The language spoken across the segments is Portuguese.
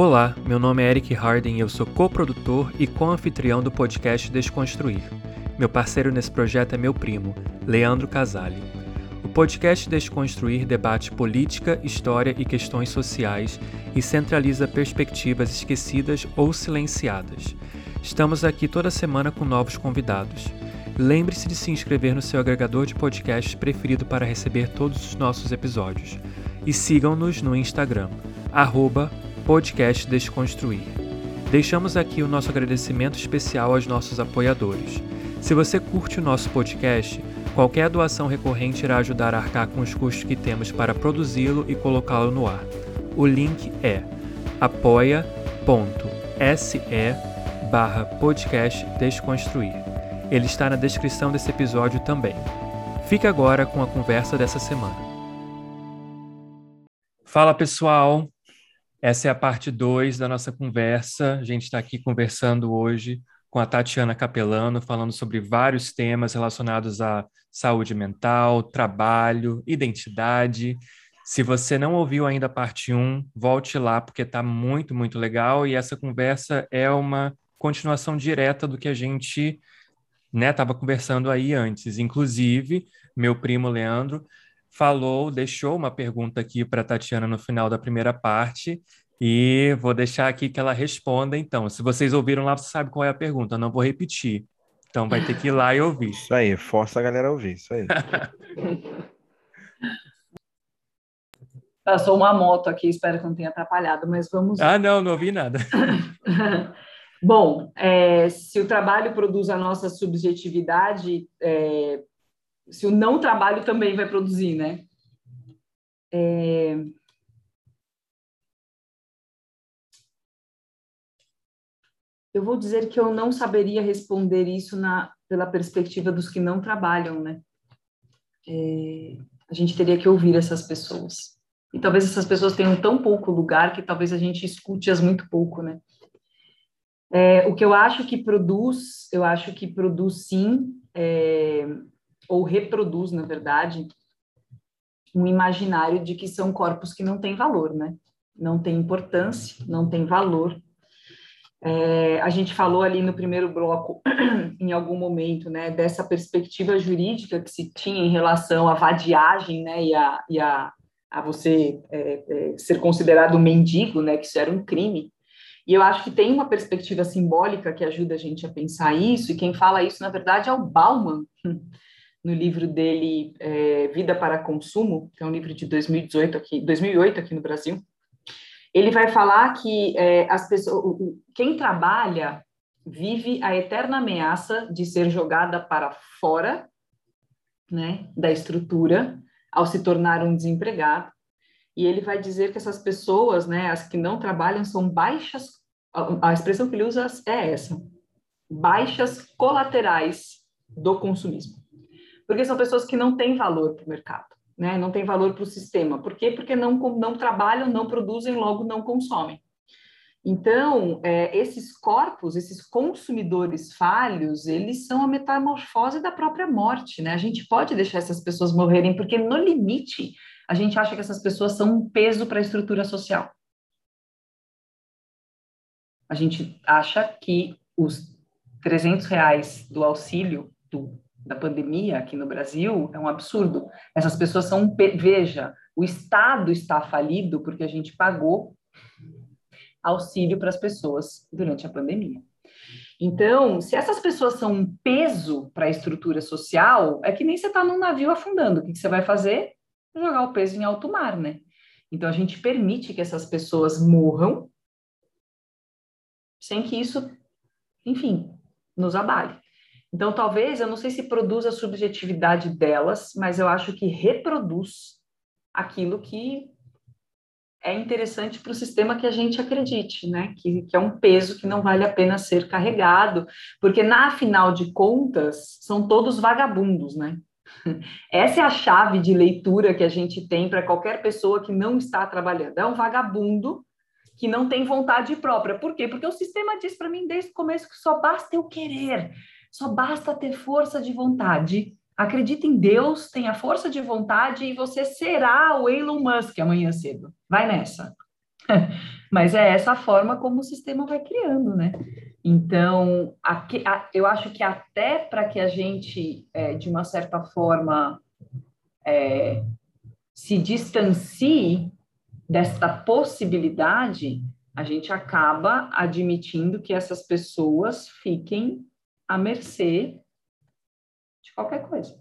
Olá, meu nome é Eric Harden e eu sou coprodutor e co-anfitrião do podcast Desconstruir. Meu parceiro nesse projeto é meu primo, Leandro Casale. O podcast Desconstruir debate política, história e questões sociais e centraliza perspectivas esquecidas ou silenciadas. Estamos aqui toda semana com novos convidados. Lembre-se de se inscrever no seu agregador de podcasts preferido para receber todos os nossos episódios. E sigam-nos no Instagram, arroba podcast Desconstruir. Deixamos aqui o nosso agradecimento especial aos nossos apoiadores. Se você curte o nosso podcast, qualquer doação recorrente irá ajudar a arcar com os custos que temos para produzi-lo e colocá-lo no ar. O link é apoia.se barra podcast Desconstruir. Ele está na descrição desse episódio também. Fique agora com a conversa dessa semana. Fala pessoal, essa é a parte 2 da nossa conversa. A gente está aqui conversando hoje com a Tatiana Capelano, falando sobre vários temas relacionados à saúde mental, trabalho, identidade. Se você não ouviu ainda a parte 1, um, volte lá, porque está muito, muito legal. E essa conversa é uma continuação direta do que a gente estava né, conversando aí antes. Inclusive, meu primo Leandro falou, deixou uma pergunta aqui para a Tatiana no final da primeira parte, e vou deixar aqui que ela responda, então. Se vocês ouviram lá, você sabe qual é a pergunta, eu não vou repetir. Então vai ter que ir lá e ouvir. Isso aí, força a galera a ouvir, isso aí. Passou uma moto aqui, espero que não tenha atrapalhado, mas vamos. Ah, não, não ouvi nada. Bom, é, se o trabalho produz a nossa subjetividade, é, se o não trabalho também vai produzir, né? É... Eu vou dizer que eu não saberia responder isso na, pela perspectiva dos que não trabalham, né? É... A gente teria que ouvir essas pessoas. E talvez essas pessoas tenham tão pouco lugar que talvez a gente escute-as muito pouco, né? É, o que eu acho que produz, eu acho que produz sim é, ou reproduz, na verdade, um imaginário de que são corpos que não têm valor, né? Não tem importância, não tem valor. É, a gente falou ali no primeiro bloco, em algum momento, né, dessa perspectiva jurídica que se tinha em relação à vadiagem, né, e a, e a, a você é, é, ser considerado mendigo, né, que isso era um crime. E eu acho que tem uma perspectiva simbólica que ajuda a gente a pensar isso, e quem fala isso, na verdade, é o Bauman, no livro dele é, Vida para Consumo, que é um livro de 2018 aqui, 2008 aqui no Brasil, ele vai falar que é, as pessoas, quem trabalha vive a eterna ameaça de ser jogada para fora, né, da estrutura, ao se tornar um desempregado. E ele vai dizer que essas pessoas, né, as que não trabalham, são baixas. A, a expressão que ele usa é essa: baixas colaterais do consumismo porque são pessoas que não têm valor para o mercado, né? não têm valor para o sistema. Por quê? Porque não, não trabalham, não produzem, logo não consomem. Então, é, esses corpos, esses consumidores falhos, eles são a metamorfose da própria morte, né? A gente pode deixar essas pessoas morrerem, porque no limite, a gente acha que essas pessoas são um peso para a estrutura social. A gente acha que os 300 reais do auxílio do da pandemia aqui no Brasil é um absurdo. Essas pessoas são, veja, o Estado está falido porque a gente pagou auxílio para as pessoas durante a pandemia. Então, se essas pessoas são um peso para a estrutura social, é que nem você está num navio afundando. O que, que você vai fazer? Jogar o peso em alto mar, né? Então, a gente permite que essas pessoas morram sem que isso, enfim, nos abale. Então, talvez, eu não sei se produz a subjetividade delas, mas eu acho que reproduz aquilo que é interessante para o sistema que a gente acredite, né? Que, que, é um peso que não vale a pena ser carregado, porque, na final de contas, são todos vagabundos, né? Essa é a chave de leitura que a gente tem para qualquer pessoa que não está trabalhando. É um vagabundo que não tem vontade própria. Por quê? Porque o sistema diz para mim desde o começo que só basta eu querer. Só basta ter força de vontade. Acredita em Deus, tenha força de vontade e você será o Elon Musk amanhã cedo. Vai nessa. Mas é essa forma como o sistema vai criando, né? Então, aqui, a, eu acho que até para que a gente, é, de uma certa forma, é, se distancie desta possibilidade, a gente acaba admitindo que essas pessoas fiquem à mercê de qualquer coisa.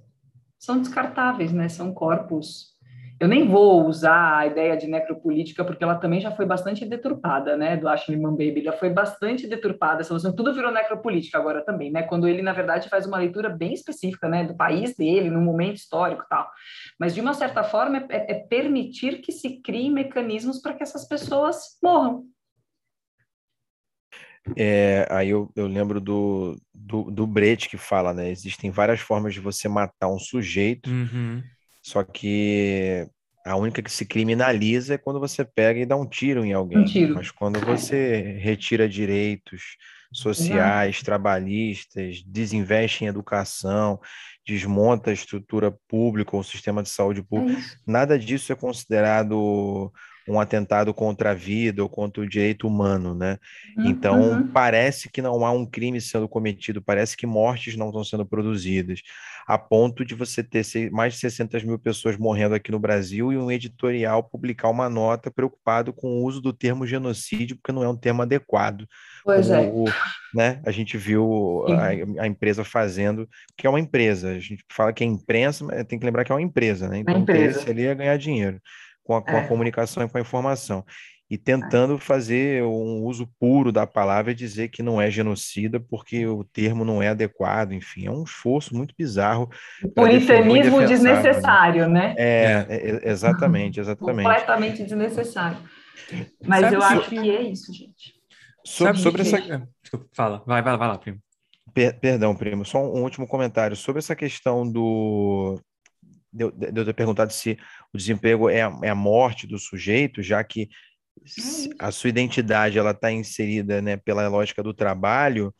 São descartáveis, né? São corpos eu nem vou usar a ideia de necropolítica, porque ela também já foi bastante deturpada, né, do Ashley Baby, já foi bastante deturpada, essa noção, tudo virou necropolítica agora também, né, quando ele, na verdade, faz uma leitura bem específica, né, do país dele, no momento histórico e tal. Mas, de uma certa forma, é, é permitir que se criem mecanismos para que essas pessoas morram. É, aí eu, eu lembro do, do, do Brecht que fala, né, existem várias formas de você matar um sujeito, uhum só que a única que se criminaliza é quando você pega e dá um tiro em alguém. Um tiro. Mas quando você retira direitos sociais, trabalhistas, desinveste em educação, desmonta a estrutura pública ou o sistema de saúde pública, é nada disso é considerado um atentado contra a vida ou contra o direito humano, né? Uhum. Então, uhum. parece que não há um crime sendo cometido, parece que mortes não estão sendo produzidas, a ponto de você ter mais de 600 mil pessoas morrendo aqui no Brasil e um editorial publicar uma nota preocupado com o uso do termo genocídio, porque não é um termo adequado. Pois é. O, né, a gente viu a, a, empresa fazendo, que é uma empresa, a gente fala que é imprensa, mas tem que lembrar que é uma empresa, né? Então, o interesse ali é ganhar dinheiro com a, com a é. comunicação e com a informação. E é. tentando fazer um uso puro da palavra e dizer que não é genocida porque o termo não é adequado, enfim, é um esforço muito bizarro. Puritanismo né? desnecessário, né? É, é, é exatamente, exatamente. Completamente desnecessário. Mas Sabe eu acho que é isso, gente. Sobre, sobre essa. Desculpa, fala, vai, vai, vai lá, primo. Per, perdão, primo, só um último comentário sobre essa questão do, de eu ter perguntado se o desemprego é a, é a morte do sujeito, já que a sua identidade ela está inserida né, pela lógica do trabalho,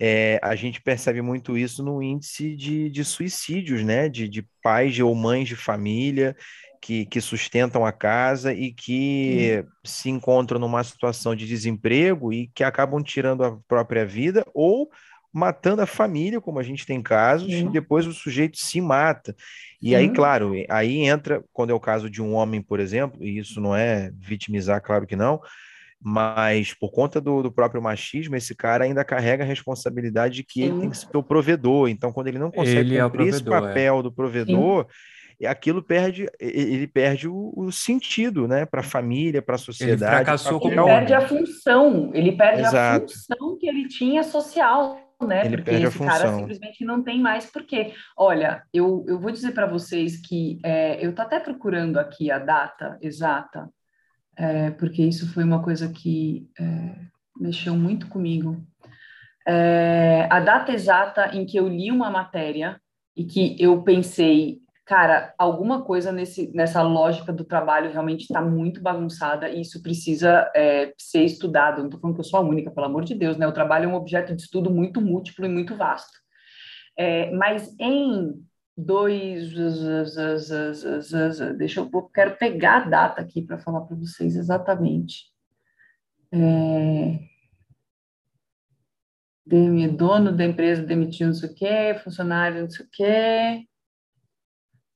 é, a gente percebe muito isso no índice de, de suicídios, né? De, de pais ou mães de família que, que sustentam a casa e que se encontram numa situação de desemprego e que acabam tirando a própria vida ou matando a família, como a gente tem casos, Sim. e depois o sujeito se mata. E Sim. aí, claro, aí entra, quando é o caso de um homem, por exemplo, e isso não é vitimizar, claro que não, mas por conta do, do próprio machismo, esse cara ainda carrega a responsabilidade de que Sim. ele tem que ser o provedor. Então, quando ele não consegue ele é cumprir é esse papel é. do provedor, Sim. aquilo perde, ele perde o, o sentido, né, para a família, para a sociedade. Ele fracassou Ele perde a função, ele perde Exato. a função que ele tinha social né? Ele porque esse cara simplesmente não tem mais porque, olha, eu, eu vou dizer para vocês que é, eu estou até procurando aqui a data exata, é, porque isso foi uma coisa que é, mexeu muito comigo. É, a data exata em que eu li uma matéria e que eu pensei, cara, alguma coisa nesse, nessa lógica do trabalho realmente está muito bagunçada e isso precisa é, ser estudado. Não estou falando que eu sou a única, pelo amor de Deus, né? O trabalho é um objeto de estudo muito múltiplo e muito vasto. É, mas em dois. Deixa eu. eu quero pegar a data aqui para falar para vocês exatamente. É, dono da empresa demitiu não sei o quê, funcionário não sei o quê.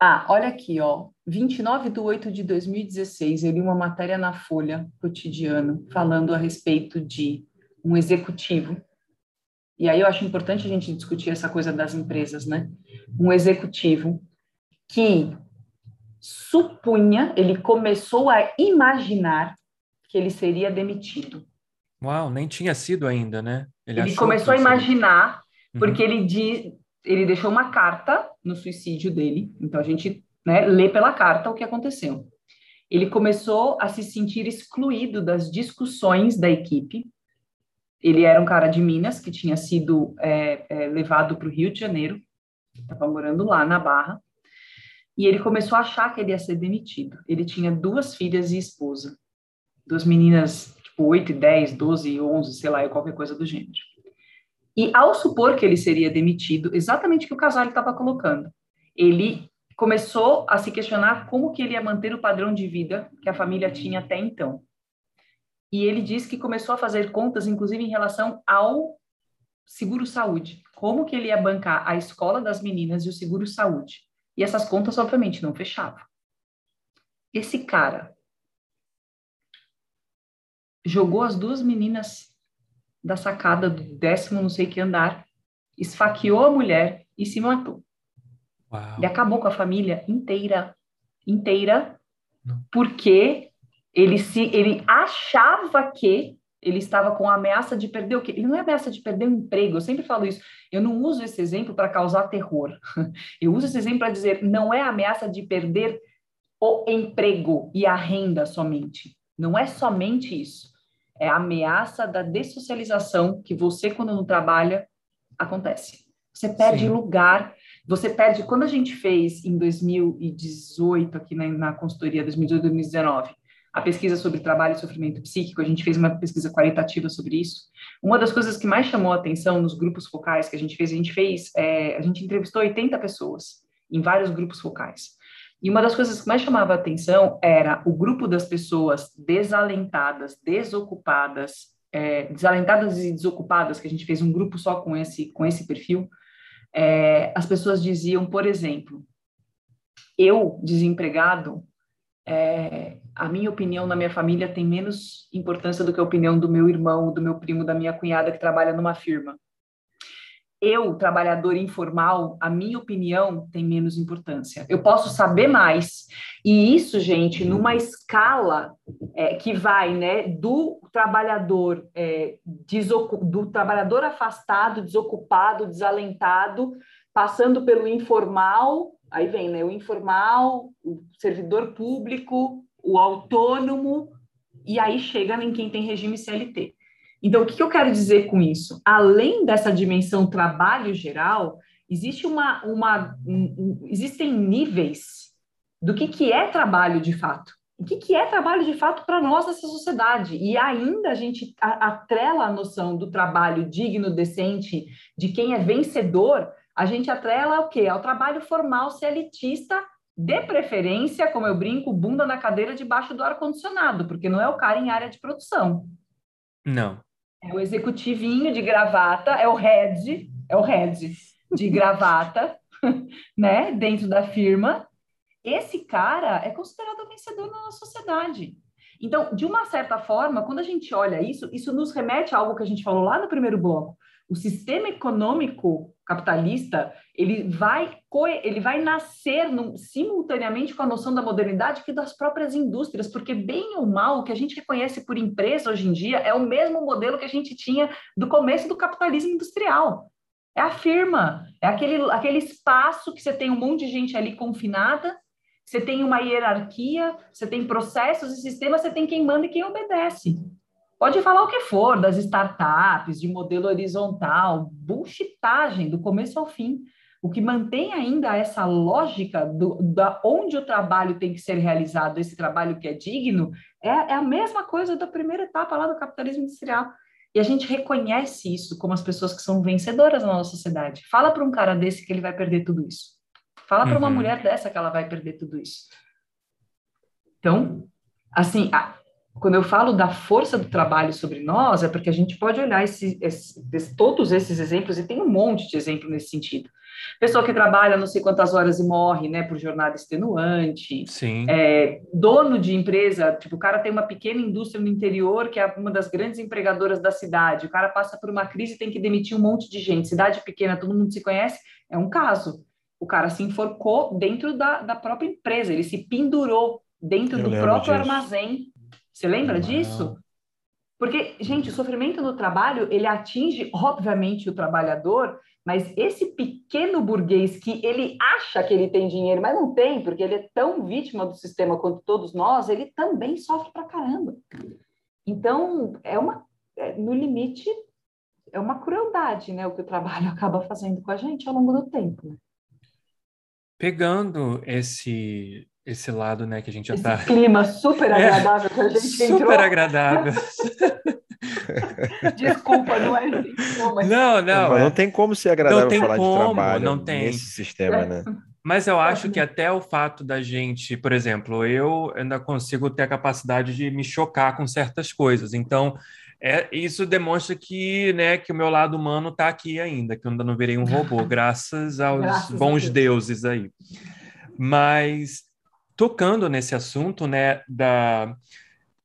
Ah, olha aqui, ó. 29 de 8 de 2016, eu li uma matéria na Folha Cotidiano falando a respeito de um executivo. E aí eu acho importante a gente discutir essa coisa das empresas, né? Um executivo que supunha, ele começou a imaginar que ele seria demitido. Uau, nem tinha sido ainda, né? Ele, ele começou a imaginar, uhum. porque ele diz, ele deixou uma carta no suicídio dele, então a gente né, lê pela carta o que aconteceu. Ele começou a se sentir excluído das discussões da equipe. Ele era um cara de Minas que tinha sido é, é, levado para o Rio de Janeiro, estava morando lá na Barra, e ele começou a achar que ele ia ser demitido. Ele tinha duas filhas e esposa, duas meninas, tipo 8, 10, 12, 11, sei lá, qualquer coisa do gênero. E ao supor que ele seria demitido, exatamente o que o casal estava colocando, ele começou a se questionar como que ele ia manter o padrão de vida que a família tinha até então. e ele disse que começou a fazer contas, inclusive em relação ao seguro-saúde. Como que ele ia bancar a escola das meninas e o seguro-saúde? E essas contas, obviamente, não fechavam. Esse cara jogou as duas meninas da sacada do décimo não sei que andar, esfaqueou a mulher e se matou. Uau. Ele acabou com a família inteira, inteira, não. porque ele se ele achava que ele estava com a ameaça de perder o quê? Ele não é ameaça de perder o emprego, eu sempre falo isso. Eu não uso esse exemplo para causar terror. Eu uso esse exemplo para dizer, não é ameaça de perder o emprego e a renda somente. Não é somente isso. É a ameaça da dessocialização que você, quando não trabalha, acontece. Você perde Sim. lugar, você perde. Quando a gente fez em 2018, aqui na, na consultoria, 2018, 2019, a pesquisa sobre trabalho e sofrimento psíquico, a gente fez uma pesquisa qualitativa sobre isso. Uma das coisas que mais chamou a atenção nos grupos focais que a gente fez, a gente fez, é, a gente entrevistou 80 pessoas em vários grupos focais. E uma das coisas que mais chamava a atenção era o grupo das pessoas desalentadas, desocupadas, é, desalentadas e desocupadas, que a gente fez um grupo só com esse, com esse perfil. É, as pessoas diziam, por exemplo, eu, desempregado, é, a minha opinião na minha família tem menos importância do que a opinião do meu irmão, do meu primo, da minha cunhada que trabalha numa firma eu, trabalhador informal, a minha opinião tem menos importância. Eu posso saber mais. E isso, gente, numa escala é, que vai né, do trabalhador é, do trabalhador afastado, desocupado, desalentado, passando pelo informal, aí vem né, o informal, o servidor público, o autônomo, e aí chega em quem tem regime CLT. Então, o que eu quero dizer com isso? Além dessa dimensão trabalho geral, existe uma, uma um, um, existem níveis do que, que é trabalho de fato. O que, que é trabalho de fato para nós nessa sociedade? E ainda a gente atrela a noção do trabalho digno, decente, de quem é vencedor, a gente atrela o quê? Ao trabalho formal, se elitista, de preferência, como eu brinco, bunda na cadeira debaixo do ar-condicionado, porque não é o cara em área de produção. Não. É o executivinho de gravata, é o head, é o head de gravata, né, dentro da firma. Esse cara é considerado vencedor na sociedade. Então, de uma certa forma, quando a gente olha isso, isso nos remete a algo que a gente falou lá no primeiro bloco, o sistema econômico capitalista ele vai ele vai nascer simultaneamente com a noção da modernidade que das próprias indústrias, porque bem ou mal o que a gente reconhece por empresa hoje em dia é o mesmo modelo que a gente tinha do começo do capitalismo industrial. É a firma, é aquele, aquele espaço que você tem um monte de gente ali confinada, você tem uma hierarquia, você tem processos e sistemas, você tem quem manda e quem obedece. Pode falar o que for das startups, de modelo horizontal, bullshitagem do começo ao fim. O que mantém ainda essa lógica do, da onde o trabalho tem que ser realizado, esse trabalho que é digno, é, é a mesma coisa da primeira etapa lá do capitalismo industrial. E a gente reconhece isso como as pessoas que são vencedoras na nossa sociedade. Fala para um cara desse que ele vai perder tudo isso. Fala para uma uhum. mulher dessa que ela vai perder tudo isso. Então, assim, a, quando eu falo da força do trabalho sobre nós, é porque a gente pode olhar esse, esse, todos esses exemplos, e tem um monte de exemplo nesse sentido. Pessoa que trabalha não sei quantas horas e morre, né, por jornada extenuante. Sim. É, dono de empresa, tipo, o cara tem uma pequena indústria no interior, que é uma das grandes empregadoras da cidade. O cara passa por uma crise e tem que demitir um monte de gente. Cidade pequena, todo mundo se conhece, é um caso. O cara se enforcou dentro da, da própria empresa, ele se pendurou dentro Eu do próprio disso. armazém você lembra disso? Porque, gente, o sofrimento no trabalho, ele atinge, obviamente, o trabalhador, mas esse pequeno burguês que ele acha que ele tem dinheiro, mas não tem, porque ele é tão vítima do sistema quanto todos nós, ele também sofre pra caramba. Então, é uma, é, no limite, é uma crueldade, né, o que o trabalho acaba fazendo com a gente ao longo do tempo. Né? Pegando esse esse lado, né, que a gente já esse tá... clima super é, agradável é, que a gente super entrou. Super agradável. Desculpa, não é não, mas... não, não. Mas não tem como ser agradável falar como, de trabalho não tem. nesse sistema, né? Mas eu acho que até o fato da gente, por exemplo, eu ainda consigo ter a capacidade de me chocar com certas coisas. Então, é, isso demonstra que, né, que o meu lado humano está aqui ainda, que eu ainda não virei um robô, graças aos graças bons deuses aí. Mas tocando nesse assunto, né, da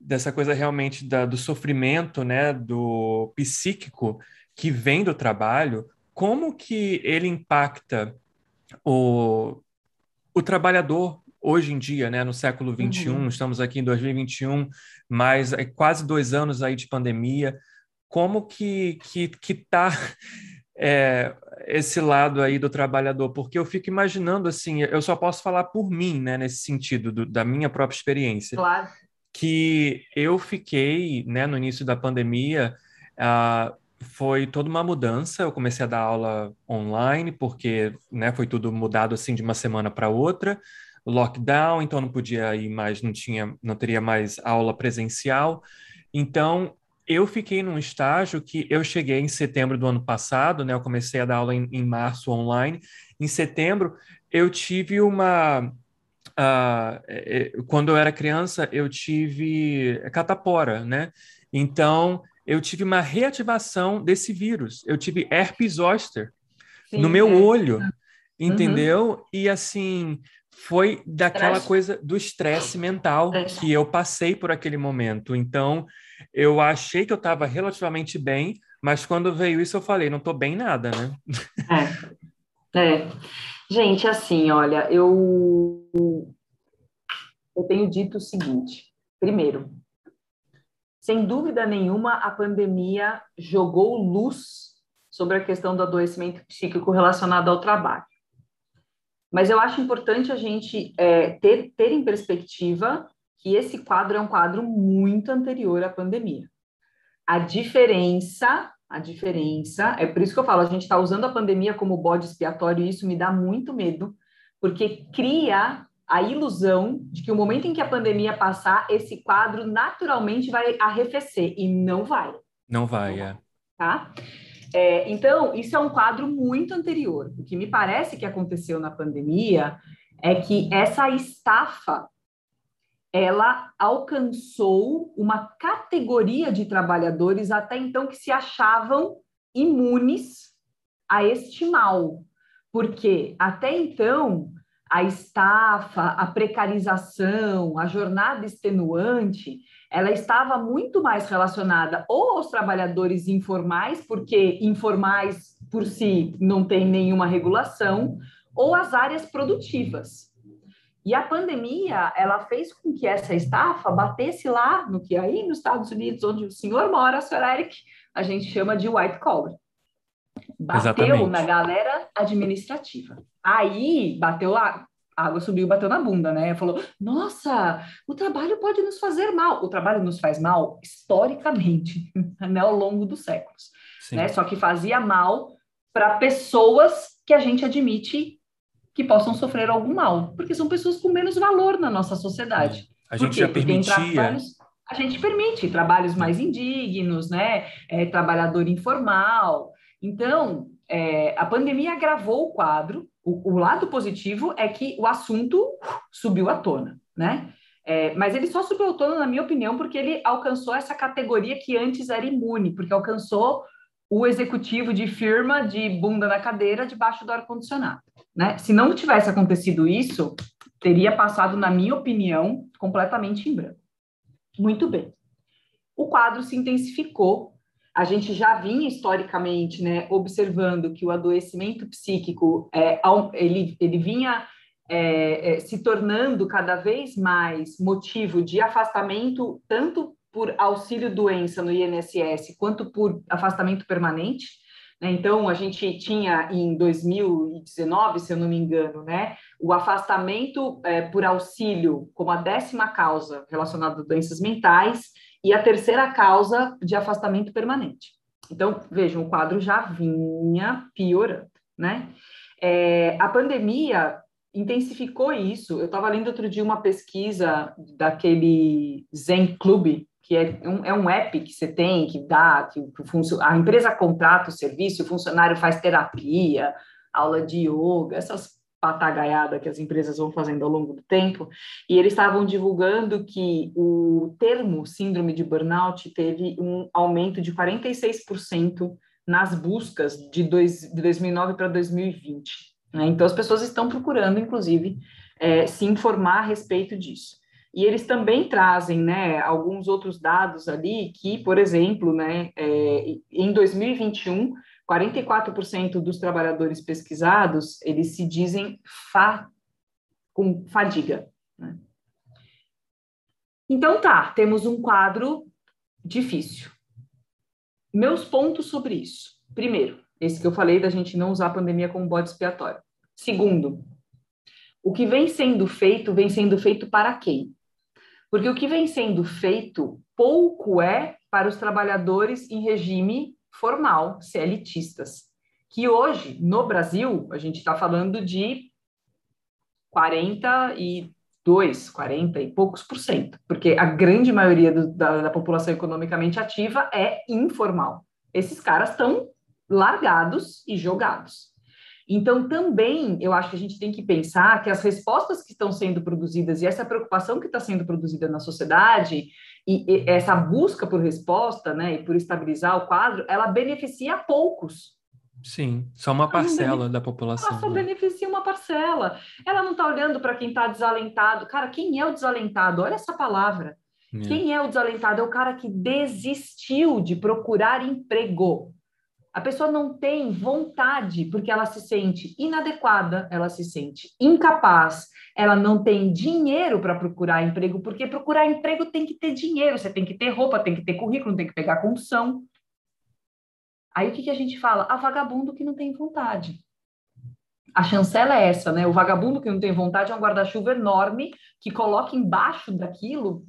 dessa coisa realmente da, do sofrimento, né, do psíquico que vem do trabalho, como que ele impacta o, o trabalhador hoje em dia, né, no século 21, uhum. estamos aqui em 2021, mais é, quase dois anos aí de pandemia, como que que que está é, esse lado aí do trabalhador? Porque eu fico imaginando assim, eu só posso falar por mim, né, nesse sentido do, da minha própria experiência, claro. que eu fiquei, né, no início da pandemia, uh, foi toda uma mudança. Eu comecei a dar aula online, porque né, foi tudo mudado assim de uma semana para outra. Lockdown, então não podia ir mais, não tinha, não teria mais aula presencial. Então eu fiquei num estágio que eu cheguei em setembro do ano passado, né? Eu comecei a dar aula em, em março online. Em setembro eu tive uma Uh, quando eu era criança, eu tive catapora, né? Então, eu tive uma reativação desse vírus. Eu tive herpes zoster Sim, no meu é. olho, uhum. entendeu? E assim, foi daquela coisa do estresse mental que eu passei por aquele momento. Então, eu achei que eu estava relativamente bem, mas quando veio isso eu falei, não estou bem nada, né? É. é. Gente, assim, olha, eu eu tenho dito o seguinte. Primeiro, sem dúvida nenhuma, a pandemia jogou luz sobre a questão do adoecimento psíquico relacionado ao trabalho. Mas eu acho importante a gente é, ter, ter em perspectiva que esse quadro é um quadro muito anterior à pandemia. A diferença, a diferença, é por isso que eu falo, a gente está usando a pandemia como bode expiatório e isso me dá muito medo, porque cria a ilusão de que o momento em que a pandemia passar, esse quadro naturalmente vai arrefecer, e não vai. Não vai, é. Tá? É, então, isso é um quadro muito anterior. O que me parece que aconteceu na pandemia é que essa estafa ela alcançou uma categoria de trabalhadores até então que se achavam imunes a este mal, porque até então a estafa, a precarização, a jornada extenuante, ela estava muito mais relacionada ou aos trabalhadores informais, porque informais por si não tem nenhuma regulação, ou às áreas produtivas. E a pandemia, ela fez com que essa estafa batesse lá no que aí nos Estados Unidos, onde o senhor mora, Sr. Eric, a gente chama de white collar. Bateu Exatamente. na galera administrativa. Aí bateu lá, a água subiu bateu na bunda, né? Falou: nossa, o trabalho pode nos fazer mal. O trabalho nos faz mal historicamente, né? Ao longo dos séculos. Né? Só que fazia mal para pessoas que a gente admite que possam sofrer algum mal, porque são pessoas com menos valor na nossa sociedade. A gente já permitia. a gente permite trabalhos mais indignos, né? É, trabalhador informal. Então, é, a pandemia agravou o quadro. O, o, lado positivo é que o assunto subiu à tona, né? É, mas ele só subiu à tona, na minha opinião, porque ele alcançou essa categoria que antes era imune, porque alcançou o executivo de firma de bunda na cadeira debaixo do ar-condicionado. Né? Se não tivesse acontecido isso, teria passado, na minha opinião, completamente em branco. Muito bem. O quadro se intensificou a gente já vinha historicamente né, observando que o adoecimento psíquico é, ele, ele vinha é, é, se tornando cada vez mais motivo de afastamento, tanto por auxílio doença no INSS, quanto por afastamento permanente. Né? Então, a gente tinha em 2019, se eu não me engano, né, o afastamento é, por auxílio como a décima causa relacionada a doenças mentais, e a terceira causa de afastamento permanente. Então, vejam, o quadro já vinha piorando, né? É, a pandemia intensificou isso. Eu estava lendo outro dia uma pesquisa daquele Zen Club, que é um, é um app que você tem, que dá, que, que a empresa contrata o serviço, o funcionário faz terapia, aula de yoga, essas patagaiada que as empresas vão fazendo ao longo do tempo, e eles estavam divulgando que o termo síndrome de burnout teve um aumento de 46% nas buscas de, dois, de 2009 para 2020. Né? Então, as pessoas estão procurando, inclusive, é, se informar a respeito disso. E eles também trazem né, alguns outros dados ali que, por exemplo, né, é, em 2021, 44% dos trabalhadores pesquisados, eles se dizem fa com fadiga. Né? Então tá, temos um quadro difícil. Meus pontos sobre isso. Primeiro, esse que eu falei da gente não usar a pandemia como bode expiatório. Segundo, o que vem sendo feito, vem sendo feito para quem? Porque o que vem sendo feito pouco é para os trabalhadores em regime formal, CLTistas, que hoje, no Brasil, a gente está falando de 42, 40 e poucos por cento, porque a grande maioria do, da, da população economicamente ativa é informal. Esses caras estão largados e jogados. Então, também eu acho que a gente tem que pensar que as respostas que estão sendo produzidas e essa preocupação que está sendo produzida na sociedade e, e, essa busca por resposta, né, e por estabilizar o quadro, ela beneficia poucos. Sim, só uma parcela da população. Ela só né? beneficia uma parcela. Ela não está olhando para quem está desalentado. Cara, quem é o desalentado? Olha essa palavra. É. Quem é o desalentado? É o cara que desistiu de procurar emprego. A pessoa não tem vontade porque ela se sente inadequada, ela se sente incapaz, ela não tem dinheiro para procurar emprego, porque procurar emprego tem que ter dinheiro, você tem que ter roupa, tem que ter currículo, tem que pegar condução. Aí o que, que a gente fala? A vagabundo que não tem vontade. A chancela é essa, né? O vagabundo que não tem vontade é um guarda-chuva enorme que coloca embaixo daquilo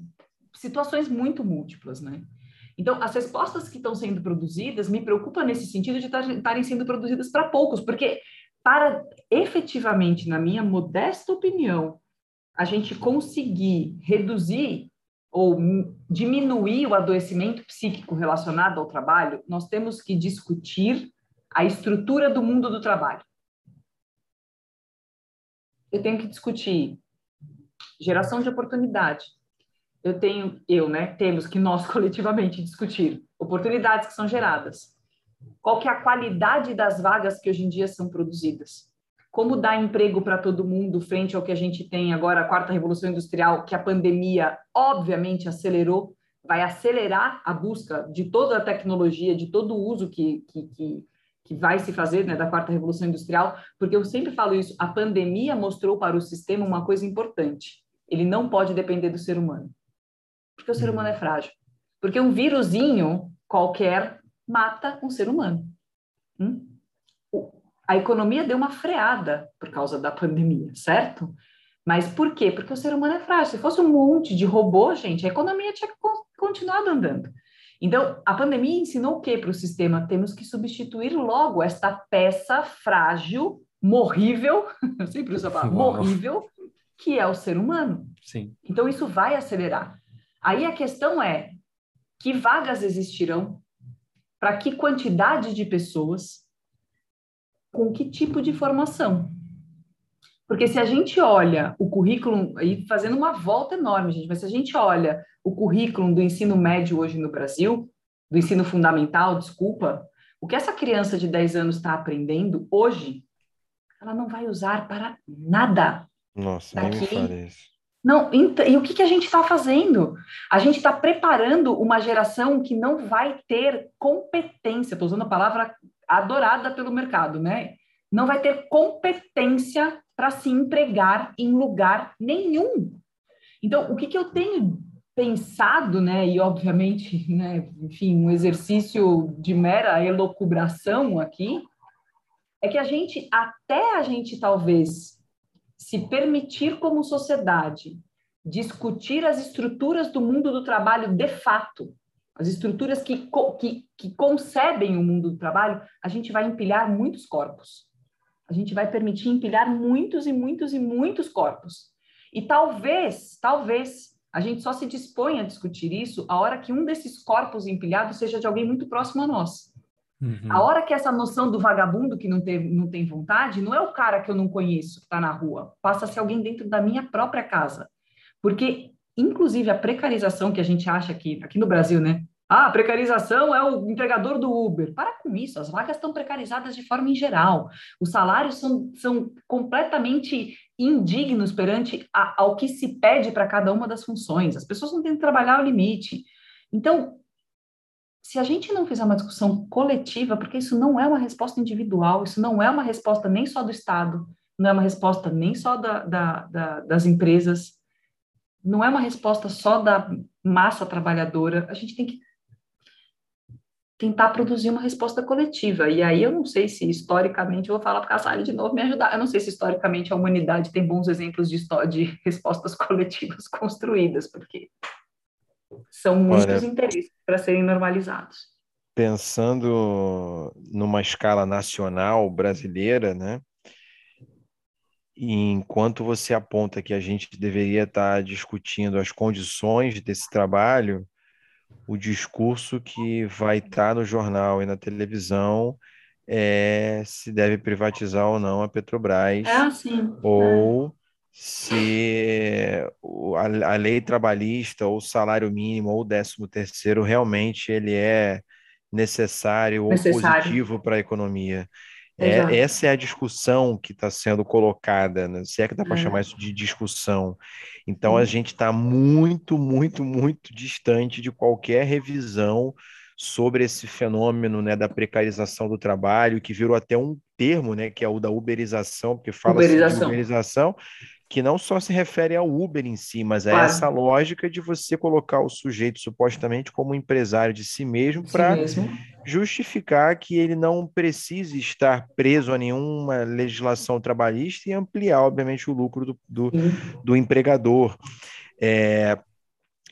situações muito múltiplas, né? Então, as respostas que estão sendo produzidas me preocupa nesse sentido de estarem sendo produzidas para poucos, porque para efetivamente, na minha modesta opinião, a gente conseguir reduzir ou diminuir o adoecimento psíquico relacionado ao trabalho, nós temos que discutir a estrutura do mundo do trabalho. Eu tenho que discutir geração de oportunidade, eu tenho, eu, né, temos que nós coletivamente discutir oportunidades que são geradas. Qual que é a qualidade das vagas que hoje em dia são produzidas? Como dar emprego para todo mundo frente ao que a gente tem agora, a quarta revolução industrial, que a pandemia obviamente acelerou, vai acelerar a busca de toda a tecnologia, de todo o uso que, que, que, que vai se fazer né, da quarta revolução industrial, porque eu sempre falo isso, a pandemia mostrou para o sistema uma coisa importante, ele não pode depender do ser humano. Porque o ser humano é frágil. Porque um vírusinho qualquer mata um ser humano. Hum? A economia deu uma freada por causa da pandemia, certo? Mas por quê? Porque o ser humano é frágil. Se fosse um monte de robô, gente, a economia tinha continuado andando. Então, a pandemia ensinou o que para o sistema? Temos que substituir logo esta peça frágil, morrível, eu sempre uso a palavra morrível, que é o ser humano. Sim. Então, isso vai acelerar. Aí a questão é: que vagas existirão? Para que quantidade de pessoas? Com que tipo de formação? Porque se a gente olha o currículo, aí fazendo uma volta enorme, gente, mas se a gente olha o currículo do ensino médio hoje no Brasil, do ensino fundamental, desculpa, o que essa criança de 10 anos está aprendendo hoje, ela não vai usar para nada. Nossa, Daqui, nem me isso. Não, e o que, que a gente está fazendo? A gente está preparando uma geração que não vai ter competência, estou usando a palavra adorada pelo mercado, né? Não vai ter competência para se empregar em lugar nenhum. Então, o que, que eu tenho pensado, né? E obviamente, né? Enfim, um exercício de mera elocubração aqui, é que a gente, até a gente talvez se permitir como sociedade discutir as estruturas do mundo do trabalho de fato, as estruturas que, que, que concebem o mundo do trabalho, a gente vai empilhar muitos corpos. A gente vai permitir empilhar muitos e muitos e muitos corpos. E talvez, talvez, a gente só se disponha a discutir isso a hora que um desses corpos empilhados seja de alguém muito próximo a nós. Uhum. A hora que essa noção do vagabundo que não tem, não tem vontade, não é o cara que eu não conheço que está na rua, passa a ser alguém dentro da minha própria casa. Porque, inclusive, a precarização que a gente acha aqui, aqui no Brasil, né? Ah, precarização é o empregador do Uber. Para com isso, as vagas estão precarizadas de forma em geral. Os salários são, são completamente indignos perante a, ao que se pede para cada uma das funções. As pessoas não têm que trabalhar ao limite. Então, se a gente não fizer uma discussão coletiva, porque isso não é uma resposta individual, isso não é uma resposta nem só do Estado, não é uma resposta nem só da, da, da, das empresas, não é uma resposta só da massa trabalhadora, a gente tem que tentar produzir uma resposta coletiva. E aí eu não sei se historicamente, eu vou falar para a Sally de novo me ajudar, eu não sei se historicamente a humanidade tem bons exemplos de, de respostas coletivas construídas, porque são muitos Olha, interesses para serem normalizados. Pensando numa escala nacional brasileira, né? enquanto você aponta que a gente deveria estar discutindo as condições desse trabalho, o discurso que vai estar no jornal e na televisão é se deve privatizar ou não a Petrobras, é assim, ou é se a, lei trabalhista ou o salário mínimo ou o décimo terceiro realmente ele é necessário, necessário. ou positivo para a economia. É, essa é a discussão que está sendo colocada, né? se é que dá para é. chamar isso de discussão. Então, a gente está muito, muito, muito distante de qualquer revisão sobre esse fenômeno né, da precarização do trabalho, que virou até um termo, né, que é o da uberização, porque fala uberização. de uberização, que não só se refere ao Uber em si, mas é claro. essa lógica de você colocar o sujeito supostamente como empresário de si mesmo para justificar que ele não precise estar preso a nenhuma legislação trabalhista e ampliar, obviamente, o lucro do, do, do empregador. É,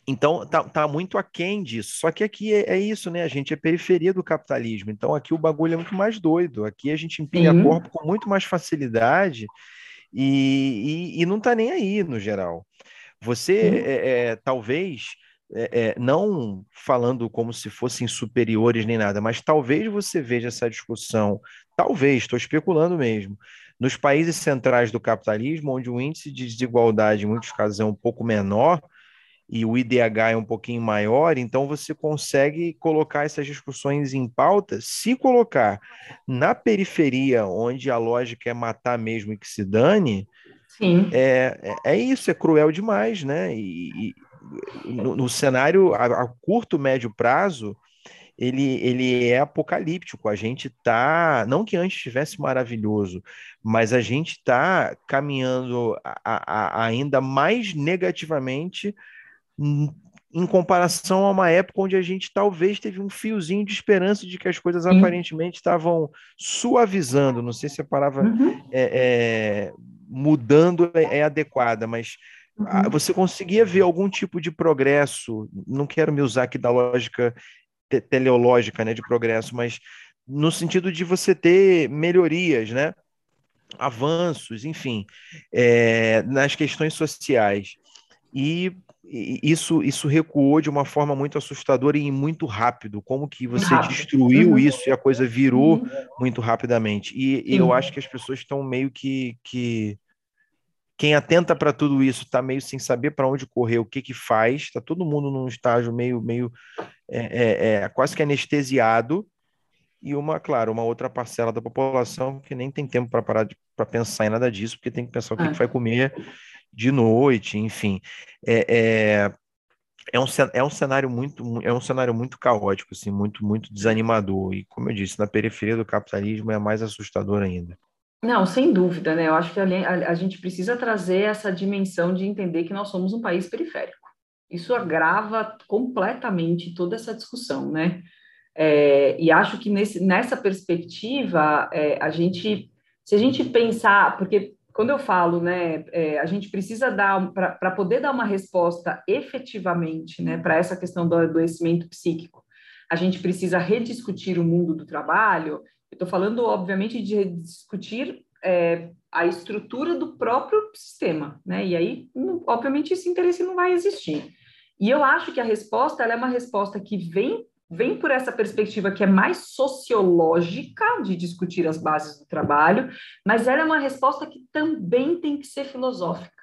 então, tá, tá muito aquém disso. Só que aqui é, é, isso, né? A gente é periferia do capitalismo. Então, aqui o bagulho é muito mais doido. Aqui a gente empilha Sim. corpo com muito mais facilidade e, e, e não está nem aí, no geral. Você, é, é, talvez, é, é, não falando como se fossem superiores nem nada, mas talvez você veja essa discussão, talvez, estou especulando mesmo, nos países centrais do capitalismo, onde o índice de desigualdade, em muitos casos, é um pouco menor, e o IDH é um pouquinho maior, então você consegue colocar essas discussões em pauta, se colocar na periferia, onde a lógica é matar mesmo e que se dane, Sim. É, é, é isso, é cruel demais, né? E, e no, no, cenário a, a, curto, médio prazo, ele, ele é apocalíptico. A gente tá, não que antes estivesse maravilhoso, mas a gente está caminhando a, a, ainda mais negativamente em comparação a uma época onde a gente talvez teve um fiozinho de esperança de que as coisas Sim. aparentemente estavam suavizando. Não sei se a palavra uhum. é, é, mudando é, é, adequada, mas uhum. você conseguia ver algum tipo de progresso. Não quero me usar aqui da lógica te teleológica, né, de progresso, mas no sentido de você ter melhorias, né? avanços, enfim, é, nas questões sociais. E isso, isso recuou de uma forma muito assustadora e muito rápido. Como que você rápido. destruiu uhum. isso e a coisa virou uhum. muito rapidamente. E, e eu acho que as pessoas estão meio que, que... quem atenta para tudo isso está meio sem saber para onde correr, o que que faz. Está todo mundo num estágio meio, meio é, é, é, quase que anestesiado. E uma, claro, uma outra parcela da população que nem tem tempo para parar para pensar em nada disso, porque tem que pensar o que, que vai comer de noite, enfim. É, é, é, um, é um cenário muito é um cenário muito caótico, assim, muito, muito desanimador. E, como eu disse, na periferia do capitalismo é mais assustador ainda. Não, sem dúvida, né? Eu acho que a, a, a gente precisa trazer essa dimensão de entender que nós somos um país periférico. Isso agrava completamente toda essa discussão, né? É, e acho que nesse, nessa perspectiva, é, a gente, se a gente pensar, porque quando eu falo, né, é, a gente precisa dar, para poder dar uma resposta efetivamente, né, para essa questão do adoecimento psíquico, a gente precisa rediscutir o mundo do trabalho. Eu estou falando, obviamente, de rediscutir é, a estrutura do próprio sistema, né, e aí, obviamente, esse interesse não vai existir. E eu acho que a resposta é uma resposta que vem vem por essa perspectiva que é mais sociológica de discutir as bases do trabalho, mas ela é uma resposta que também tem que ser filosófica,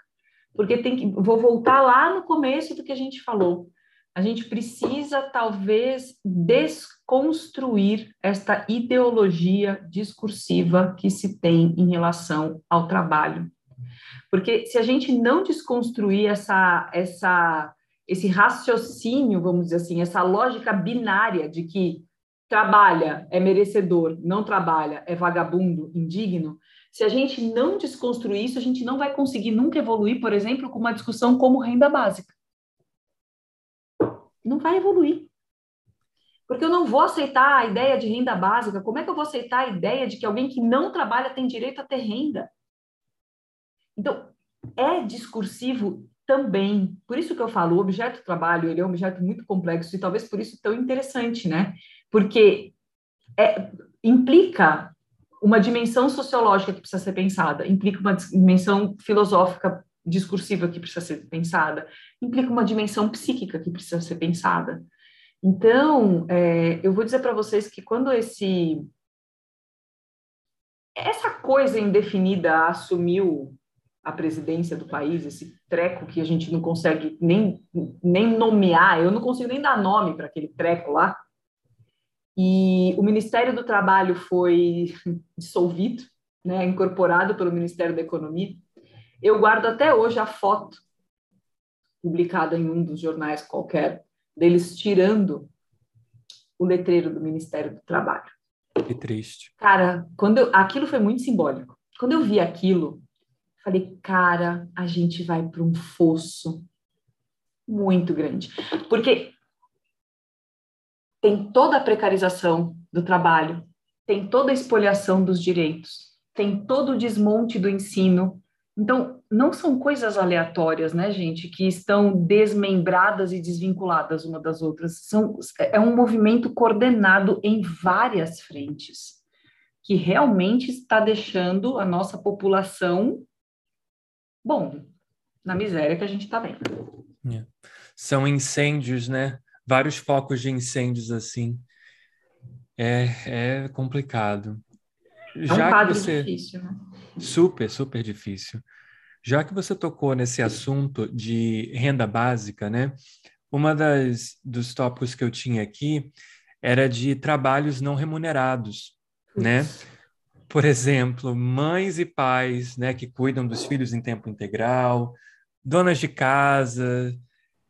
porque tem que vou voltar lá no começo do que a gente falou. A gente precisa talvez desconstruir esta ideologia discursiva que se tem em relação ao trabalho. Porque se a gente não desconstruir essa essa esse raciocínio, vamos dizer assim, essa lógica binária de que trabalha é merecedor, não trabalha é vagabundo, indigno, se a gente não desconstruir isso, a gente não vai conseguir nunca evoluir, por exemplo, com uma discussão como renda básica. Não vai evoluir. Porque eu não vou aceitar a ideia de renda básica. Como é que eu vou aceitar a ideia de que alguém que não trabalha tem direito a ter renda? Então, é discursivo também. Por isso que eu falo, o objeto trabalho, ele é um objeto muito complexo e talvez por isso tão interessante, né? Porque é, implica uma dimensão sociológica que precisa ser pensada, implica uma dimensão filosófica discursiva que precisa ser pensada, implica uma dimensão psíquica que precisa ser pensada. Então, é, eu vou dizer para vocês que quando esse essa coisa indefinida assumiu a presidência do país, esse treco que a gente não consegue nem, nem nomear, eu não consigo nem dar nome para aquele treco lá. E o Ministério do Trabalho foi dissolvido, né, incorporado pelo Ministério da Economia. Eu guardo até hoje a foto publicada em um dos jornais qualquer deles tirando o letreiro do Ministério do Trabalho. Que triste. Cara, quando eu, aquilo foi muito simbólico. Quando eu vi aquilo, Falei, cara, a gente vai para um fosso muito grande. Porque tem toda a precarização do trabalho, tem toda a espoliação dos direitos, tem todo o desmonte do ensino. Então, não são coisas aleatórias, né, gente, que estão desmembradas e desvinculadas uma das outras. São, é um movimento coordenado em várias frentes, que realmente está deixando a nossa população bom, na miséria que a gente está vendo. É. São incêndios, né? Vários focos de incêndios assim. É, é complicado. Já é um quadro você... difícil, né? Super, super difícil. Já que você tocou nesse assunto de renda básica, né? Uma das dos tópicos que eu tinha aqui era de trabalhos não remunerados, né? Por exemplo, mães e pais né, que cuidam dos filhos em tempo integral, donas de casa,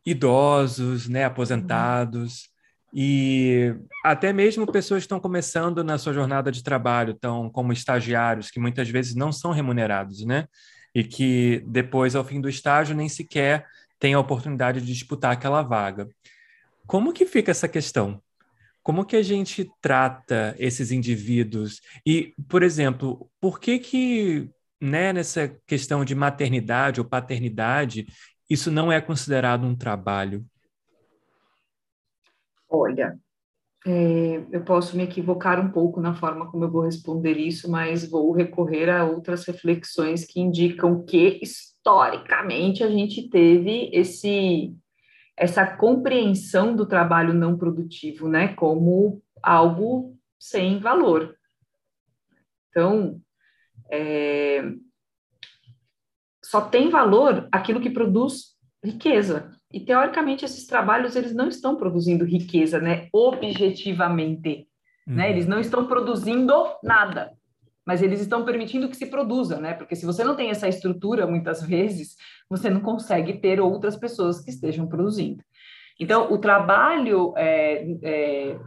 idosos, né, aposentados, e até mesmo pessoas que estão começando na sua jornada de trabalho, estão como estagiários, que muitas vezes não são remunerados, né? E que depois, ao fim do estágio, nem sequer têm a oportunidade de disputar aquela vaga. Como que fica essa questão? Como que a gente trata esses indivíduos? E, por exemplo, por que que, né, nessa questão de maternidade ou paternidade, isso não é considerado um trabalho? Olha, é, eu posso me equivocar um pouco na forma como eu vou responder isso, mas vou recorrer a outras reflexões que indicam que, historicamente, a gente teve esse essa compreensão do trabalho não produtivo, né, como algo sem valor. Então, é, só tem valor aquilo que produz riqueza. E teoricamente esses trabalhos eles não estão produzindo riqueza, né, objetivamente, né? uhum. né? Eles não estão produzindo nada mas eles estão permitindo que se produza, né? Porque se você não tem essa estrutura, muitas vezes, você não consegue ter outras pessoas que estejam produzindo. Então, o trabalho, é, é,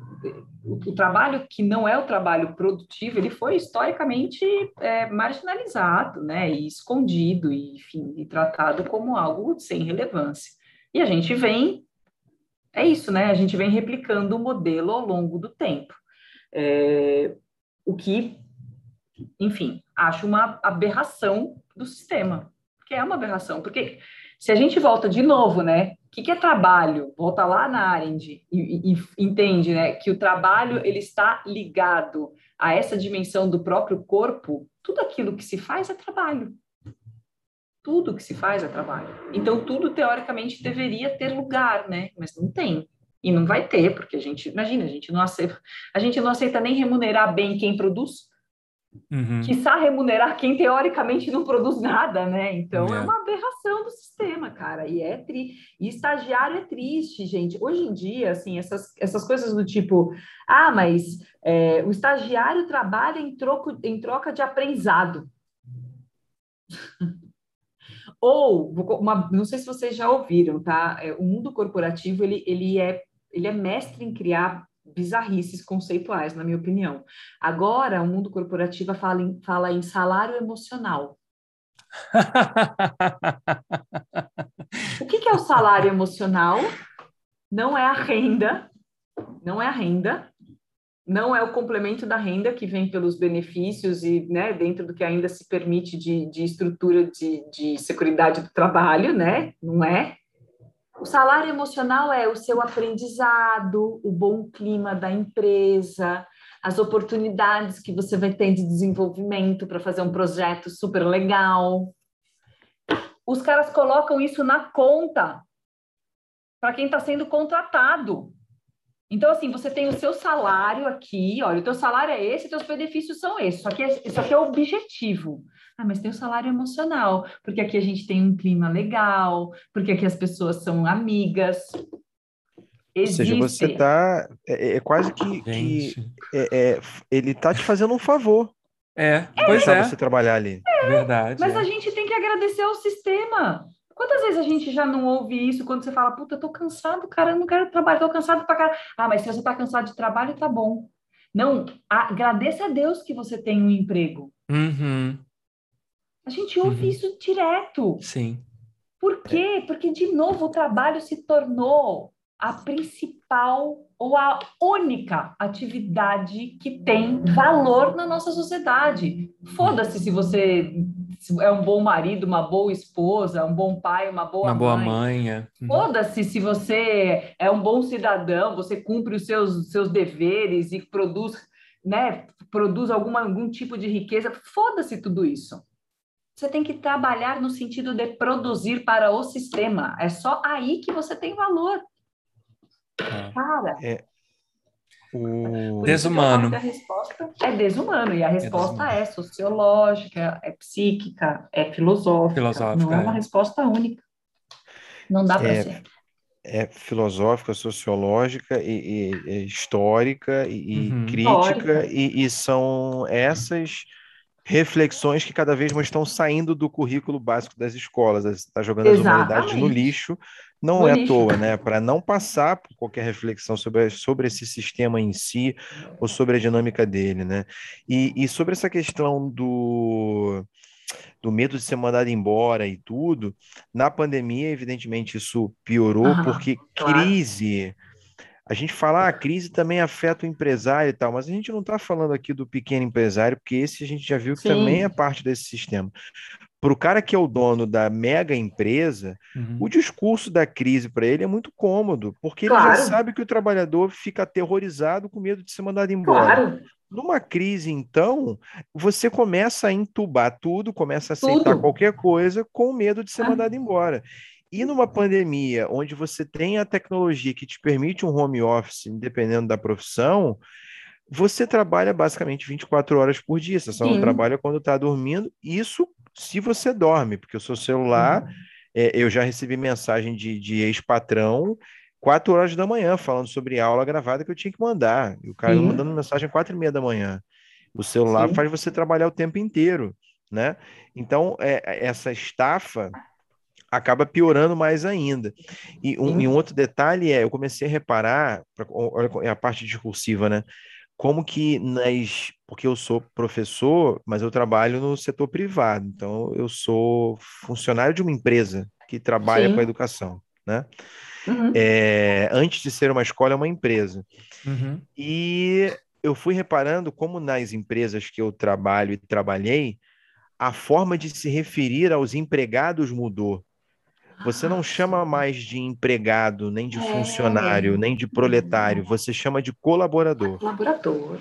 o, trabalho que não é o trabalho produtivo, ele foi historicamente é, marginalizado, né? E escondido, e, enfim, e tratado como algo sem relevância. E a gente vem, é isso, né? A gente vem replicando o modelo ao longo do tempo. É, o que enfim, acho uma aberração do sistema, que é uma aberração, porque se a gente volta de novo, né? O que, que é trabalho? Volta lá na Arendt e, e, e, entende, né? Que o trabalho ele está ligado a essa dimensão do próprio corpo. Tudo aquilo que se faz é trabalho. Tudo que se faz é trabalho. Então tudo teoricamente deveria ter lugar, né? Mas não tem. E não vai ter, porque a gente, imagina, a gente não aceita, a gente não aceita nem remunerar bem quem produz, uhum. quiçá remunerar quem teoricamente não produz nada, né? Então é, é uma aberração do sistema, cara. E é tri... e estagiário é triste, gente. Hoje em dia, assim, essas, essas coisas do tipo, ah, mas é, o estagiário trabalha em, troco, em troca de aprendizado. Ou, uma, não sei se vocês já ouviram, tá? É, o mundo corporativo, ele, ele, é, ele é mestre em criar bizarrices conceituais, na minha opinião. Agora, o mundo corporativo fala em, fala em salário emocional. o que, que é o salário emocional? Não é a renda, não é a renda, não é o complemento da renda que vem pelos benefícios e né, dentro do que ainda se permite de, de estrutura de, de seguridade do trabalho, né? Não é. O salário emocional é o seu aprendizado, o bom clima da empresa, as oportunidades que você vai ter de desenvolvimento para fazer um projeto super legal. Os caras colocam isso na conta para quem está sendo contratado. Então, assim, você tem o seu salário aqui, olha, o teu salário é esse, teus benefícios são esses, só que isso aqui é o objetivo. Ah, mas tem o salário emocional, porque aqui a gente tem um clima legal, porque aqui as pessoas são amigas. Existe. Ou seja, você está é, é, é, quase que, que é, é, ele está te fazendo um favor. É, pois é. você trabalhar ali. É, Verdade. Mas a gente tem que agradecer ao sistema. Quantas vezes a gente já não ouve isso quando você fala, puta, eu tô cansado, cara, eu não quero trabalhar, tô cansado pra caralho. Ah, mas se você tá cansado de trabalho, tá bom. Não, agradeça a Deus que você tem um emprego. Uhum. A gente ouve uhum. isso direto. Sim. Por quê? Porque, de novo, o trabalho se tornou a principal ou a única atividade que tem valor na nossa sociedade. Foda-se se você é um bom marido, uma boa esposa, um bom pai, uma boa uma mãe. boa mãe. É. Uhum. Foda-se se você é um bom cidadão, você cumpre os seus, seus deveres e produz, né, produz alguma, algum tipo de riqueza. Foda-se tudo isso. Você tem que trabalhar no sentido de produzir para o sistema. É só aí que você tem valor. É. Cara. É. O... Desumano. A resposta é desumano, e a resposta é, é, sociológica, é psíquica, é filosófica. filosófica não é uma é. resposta única. Não dá para é, ser. É filosófica, sociológica e, e, e histórica e, uhum. crítica, e, são essas reflexões que cada vez mais estão saindo do currículo básico das escolas. Está jogando Exatamente. as humanidades no lixo, não é à toa, né? Para não passar por qualquer reflexão sobre, sobre esse sistema em si ou sobre a dinâmica dele, né? E, e sobre essa questão do, do medo de ser mandado embora e tudo, na pandemia, evidentemente, isso piorou, porque claro. crise a gente fala, ah, a crise também afeta o empresário e tal, mas a gente não está falando aqui do pequeno empresário, porque esse a gente já viu que Sim. também é parte desse sistema. Para o cara que é o dono da mega empresa, uhum. o discurso da crise para ele é muito cômodo, porque claro. ele já sabe que o trabalhador fica aterrorizado com medo de ser mandado embora. Claro. Numa crise, então, você começa a entubar tudo, começa a aceitar tudo. qualquer coisa com medo de ser ah. mandado embora. E numa pandemia, onde você tem a tecnologia que te permite um home office, dependendo da profissão, você trabalha basicamente 24 horas por dia. Você só Sim. não trabalha quando está dormindo. Isso se você dorme, porque o seu celular, uhum. é, eu já recebi mensagem de, de ex-patrão, 4 horas da manhã, falando sobre aula gravada que eu tinha que mandar. E o cara mandando mensagem 4 e meia da manhã. O celular Sim. faz você trabalhar o tempo inteiro, né? Então, é, essa estafa acaba piorando mais ainda. E um, e um, outro detalhe é, eu comecei a reparar, olha é a parte discursiva, né? Como que nas. Porque eu sou professor, mas eu trabalho no setor privado, então eu sou funcionário de uma empresa que trabalha Sim. com a educação, né? Uhum. É, antes de ser uma escola, é uma empresa. Uhum. E eu fui reparando como nas empresas que eu trabalho e trabalhei, a forma de se referir aos empregados mudou. Você não chama mais de empregado, nem de funcionário, é. nem de proletário, você chama de colaborador. Colaborador.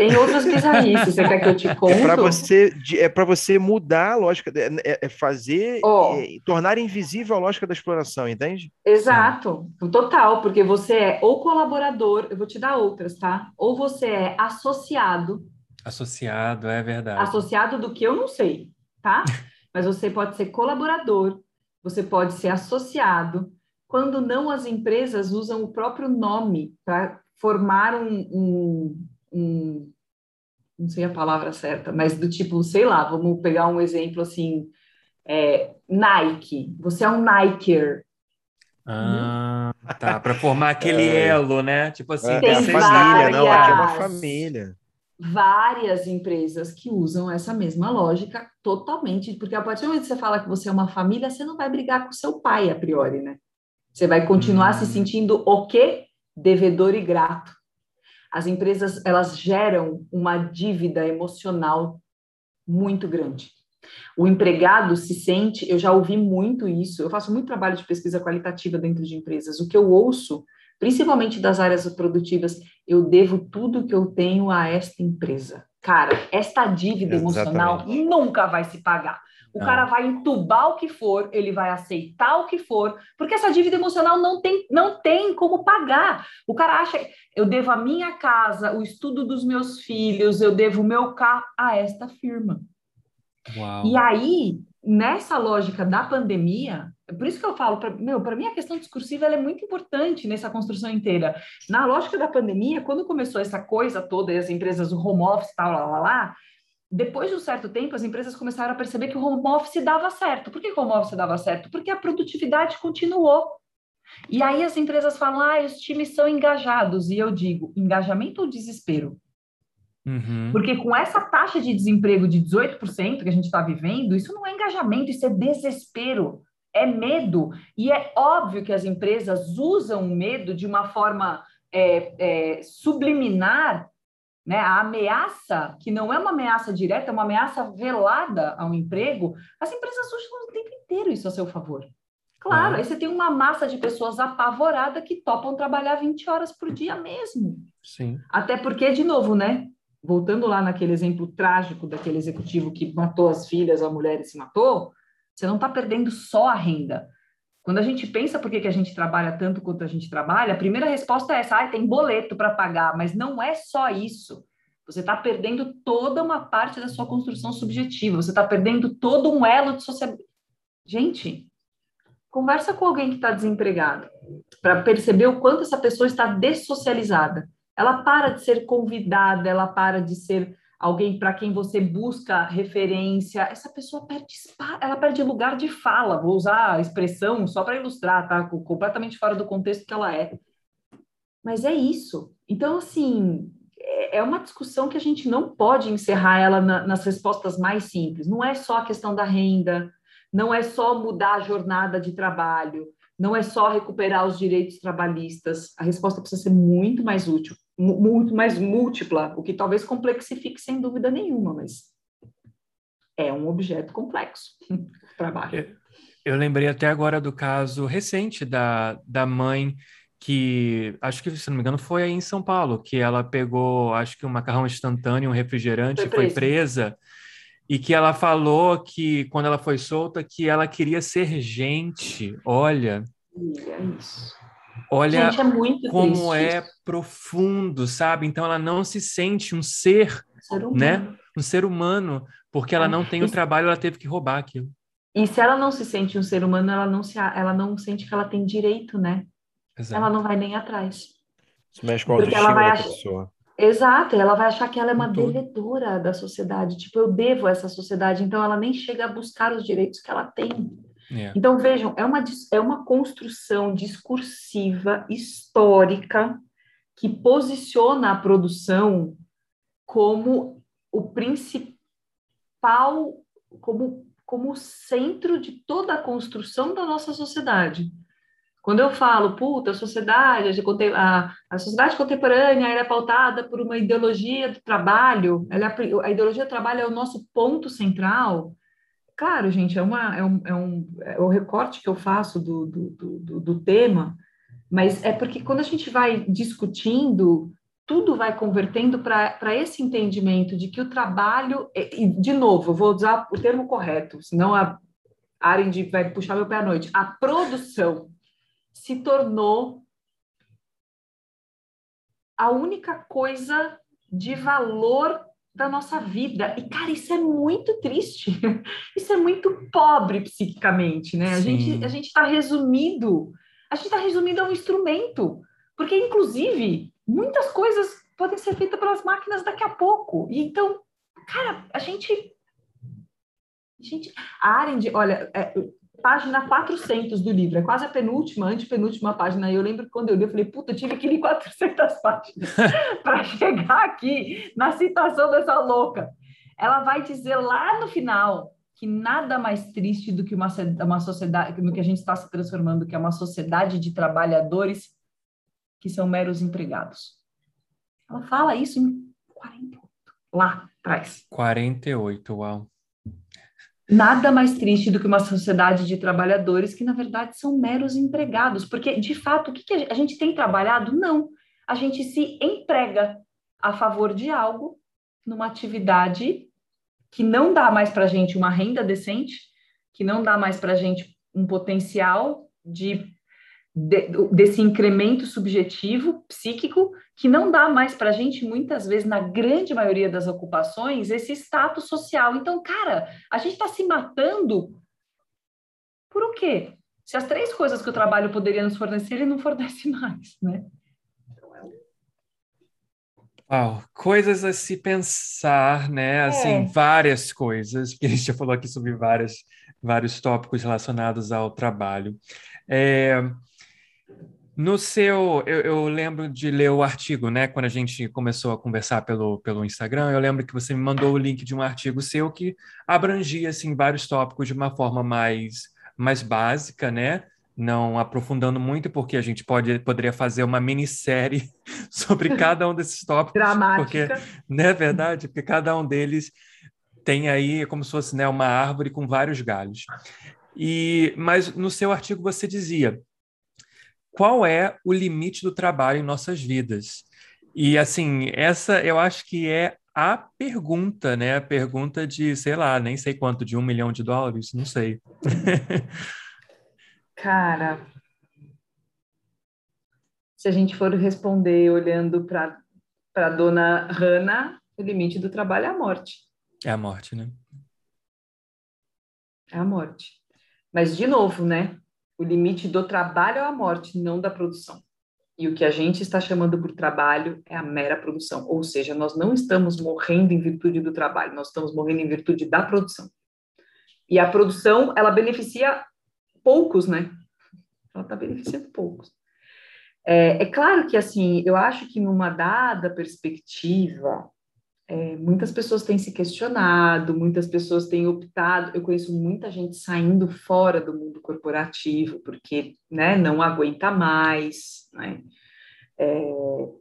Tem outras bizarrices, você quer que eu te conte? É para você, é para você mudar a lógica, é, é fazer, oh. é, tornar invisível a lógica da exploração, entende? Exato, total, porque você é ou colaborador, eu vou te dar outras, tá? Ou você é associado. Associado, é verdade. Associado do que eu não sei, tá? Mas você pode ser colaborador, você pode ser associado. Quando não, as empresas usam o próprio nome para formar um, um um, não sei a palavra certa, mas do tipo, sei lá, vamos pegar um exemplo assim, é, Nike, você é um Niker. Ah, tá, para formar aquele é. elo, né? Tipo assim, é, tem a família, não, aqui é uma família. Várias empresas que usam essa mesma lógica totalmente, porque a partir do momento que você fala que você é uma família, você não vai brigar com seu pai a priori, né? Você vai continuar hum. se sentindo o quê? Devedor e grato as empresas elas geram uma dívida emocional muito grande. O empregado se sente, eu já ouvi muito isso, eu faço muito trabalho de pesquisa qualitativa dentro de empresas. O que eu ouço, principalmente das áreas produtivas, eu devo tudo que eu tenho a esta empresa. Cara, esta dívida emocional nunca vai se pagar. O não. cara vai entubar o que for, ele vai aceitar o que for, porque essa dívida emocional não tem, não tem como pagar. O cara acha, eu devo a minha casa, o estudo dos meus filhos, eu devo o meu carro a esta firma. Uau. E aí, nessa lógica da pandemia, é por isso que eu falo, pra, meu, para mim a questão discursiva é muito importante nessa construção inteira. Na lógica da pandemia, quando começou essa coisa toda, e as empresas, o home office, tal, lá, lá, lá, depois de um certo tempo, as empresas começaram a perceber que o home office dava certo. Por que o home office dava certo? Porque a produtividade continuou. E aí as empresas falam, ah, os times são engajados. E eu digo, engajamento ou desespero? Uhum. Porque com essa taxa de desemprego de 18% que a gente está vivendo, isso não é engajamento, isso é desespero, é medo. E é óbvio que as empresas usam o medo de uma forma é, é, subliminar né? A ameaça, que não é uma ameaça direta, é uma ameaça velada ao emprego, as empresas usam o tempo inteiro isso a seu favor. Claro, ah. aí você tem uma massa de pessoas apavorada que topam trabalhar 20 horas por dia mesmo. Sim. Até porque, de novo, né? Voltando lá naquele exemplo trágico daquele executivo que matou as filhas, a mulher e se matou, você não está perdendo só a renda. Quando a gente pensa por que, que a gente trabalha tanto quanto a gente trabalha, a primeira resposta é essa: ah, tem boleto para pagar, mas não é só isso. Você está perdendo toda uma parte da sua construção subjetiva, você está perdendo todo um elo de sociabilidade. Gente, conversa com alguém que está desempregado para perceber o quanto essa pessoa está dessocializada. Ela para de ser convidada, ela para de ser alguém para quem você busca referência, essa pessoa perde ela perde lugar de fala. Vou usar a expressão só para ilustrar, tá? Completamente fora do contexto que ela é. Mas é isso. Então, assim, é, é uma discussão que a gente não pode encerrar ela na, nas respostas mais simples. Não é só a questão da renda, não é só mudar a jornada de trabalho, não é só recuperar os direitos trabalhistas. A resposta precisa ser muito mais útil muito mais múltipla, o que talvez complexifique sem dúvida nenhuma, mas é um objeto complexo trabalho. Eu, eu lembrei até agora do caso recente da, da mãe que acho que, se não me engano, foi aí em São Paulo, que ela pegou, acho que um macarrão instantâneo, um refrigerante, foi, foi presa, e que ela falou que, quando ela foi solta, que ela queria ser gente. Olha. É isso. Olha Gente, é como triste. é profundo, sabe? Então ela não se sente um ser, ser né? Um ser humano, porque ela é. não tem o trabalho, ela teve que roubar aquilo. E se ela não se sente um ser humano, ela não se, ela não sente que ela tem direito, né? Exato. Ela não vai nem atrás. Isso mexe com a autoestima da ach... pessoa. Exato, ela vai achar que ela é uma devedora da sociedade, tipo, eu devo a essa sociedade, então ela nem chega a buscar os direitos que ela tem. Yeah. É. Então, vejam, é uma, é uma construção discursiva, histórica, que posiciona a produção como o principal, como, como o centro de toda a construção da nossa sociedade. Quando eu falo, puta, a sociedade, a, a sociedade contemporânea é pautada por uma ideologia do trabalho, ela, é a ideologia do trabalho é o nosso ponto central, Claro, gente, é, uma, é, um, é, um, é o recorte que eu faço do, do, do, do tema, mas é porque quando a gente vai discutindo tudo vai convertendo para esse entendimento de que o trabalho, e de novo, eu vou usar o termo correto, senão a Arendt vai puxar meu pé à noite, a produção se tornou a única coisa de valor da nossa vida. E, cara, isso é muito triste. Isso é muito pobre psiquicamente, né? A gente a gente está resumido, a gente está resumido a um instrumento, porque inclusive muitas coisas podem ser feitas pelas máquinas daqui a pouco. E então, cara, a gente. A, gente, a Arendt, olha, é, página 400 do livro, é quase a penúltima, antepenúltima página. Eu lembro que quando eu li, eu falei, puta, eu tive que ler 400 páginas para chegar aqui na situação dessa louca. Ela vai dizer lá no final que nada mais triste do que uma, uma sociedade, no que a gente está se transformando, que é uma sociedade de trabalhadores que são meros empregados. Ela fala isso em 48, lá atrás. 48, uau. Nada mais triste do que uma sociedade de trabalhadores que, na verdade, são meros empregados. Porque, de fato, o que, que a gente tem trabalhado? Não. A gente se emprega a favor de algo numa atividade que não dá mais para a gente uma renda decente, que não dá mais para a gente um potencial de de, desse incremento subjetivo, psíquico, que não dá mais para a gente, muitas vezes, na grande maioria das ocupações, esse status social. Então, cara, a gente está se matando por o quê? Se as três coisas que o trabalho poderia nos fornecer, ele não fornece mais, né? Uau, coisas a se pensar, né? Assim, é. várias coisas, porque a gente já falou aqui sobre várias, vários tópicos relacionados ao trabalho. É, no seu, eu, eu, lembro de ler o artigo, né? Quando a gente começou a conversar pelo, pelo Instagram, eu lembro que você me mandou o link de um artigo seu que abrangia assim vários tópicos de uma forma mais mais básica, né? Não aprofundando muito, porque a gente pode poderia fazer uma minissérie sobre cada um desses tópicos, Dramática. porque não é verdade, porque cada um deles tem aí como se fosse né, uma árvore com vários galhos. E mas no seu artigo você dizia qual é o limite do trabalho em nossas vidas? E assim, essa eu acho que é a pergunta, né? A pergunta de, sei lá, nem sei quanto, de um milhão de dólares, não sei. Cara, se a gente for responder olhando para a dona Hannah, o limite do trabalho é a morte. É a morte, né? É a morte. Mas, de novo, né? O limite do trabalho é a morte, não da produção. E o que a gente está chamando por trabalho é a mera produção. Ou seja, nós não estamos morrendo em virtude do trabalho, nós estamos morrendo em virtude da produção. E a produção, ela beneficia poucos, né? Ela está beneficiando poucos. É, é, claro que, assim, eu acho que numa dada perspectiva, é, muitas pessoas têm se questionado, muitas pessoas têm optado. Eu conheço muita gente saindo fora do mundo corporativo porque né, não aguenta mais, né? É,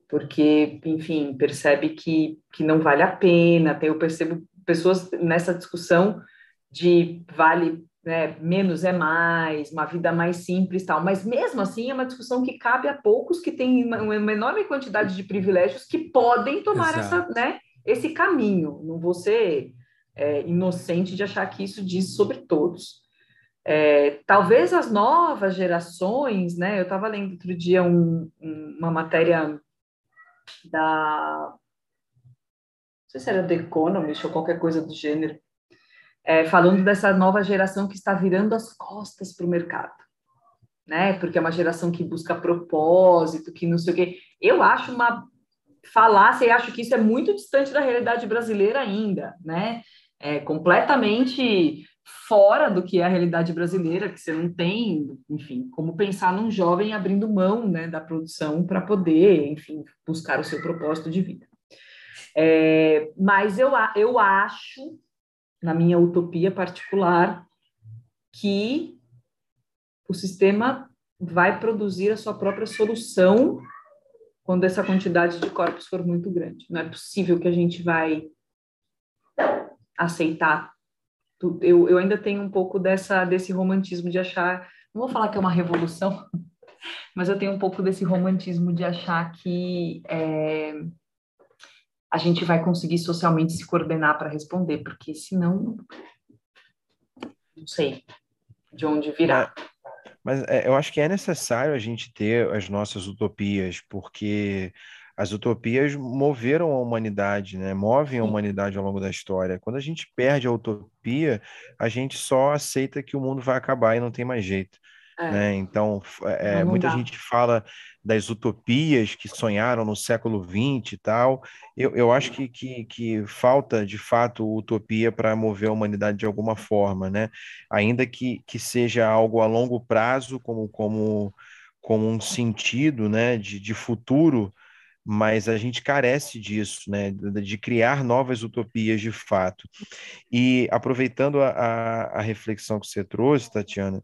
porque, enfim, percebe que, que não vale a pena. Eu percebo pessoas nessa discussão de vale né, menos é mais, uma vida mais simples tal, mas mesmo assim é uma discussão que cabe a poucos que têm uma, uma enorme quantidade de privilégios que podem tomar Exato. essa, né, esse caminho. Não vou ser é, inocente de achar que isso diz sobre todos. É, talvez as novas gerações, né? Eu estava lendo outro dia um, um, uma matéria da. Não sei se era The Economist ou qualquer coisa do gênero, é, falando dessa nova geração que está virando as costas para o mercado, né? Porque é uma geração que busca propósito, que não sei o quê. Eu acho uma falácia e acho que isso é muito distante da realidade brasileira ainda, né? É completamente fora do que é a realidade brasileira, que você não tem, enfim, como pensar num jovem abrindo mão né, da produção para poder, enfim, buscar o seu propósito de vida. É, mas eu, eu acho, na minha utopia particular, que o sistema vai produzir a sua própria solução quando essa quantidade de corpos for muito grande. Não é possível que a gente vai aceitar. Eu, eu ainda tenho um pouco dessa desse romantismo de achar, não vou falar que é uma revolução, Mas eu tenho um pouco desse romantismo de achar que é, a gente vai conseguir socialmente se coordenar para responder, porque senão, não sei de onde virá. Mas, é, eu acho que é necessário a gente ter as nossas utopias, porque as utopias moveram a humanidade, né? Movem a humanidade ao longo da história. Quando a gente perde a utopia, a gente só aceita que o mundo vai acabar e não tem mais jeito. É. Né? Então, é, muita dá. gente fala das utopias que sonharam no século XX e tal. Eu, eu acho que, que, que falta, de fato, utopia para mover a humanidade de alguma forma, né? Ainda que, que seja algo a longo prazo, como, como, como um sentido né? de, de futuro, mas a gente carece disso, né, de criar novas utopias de fato. E aproveitando a, a, a reflexão que você trouxe, Tatiana,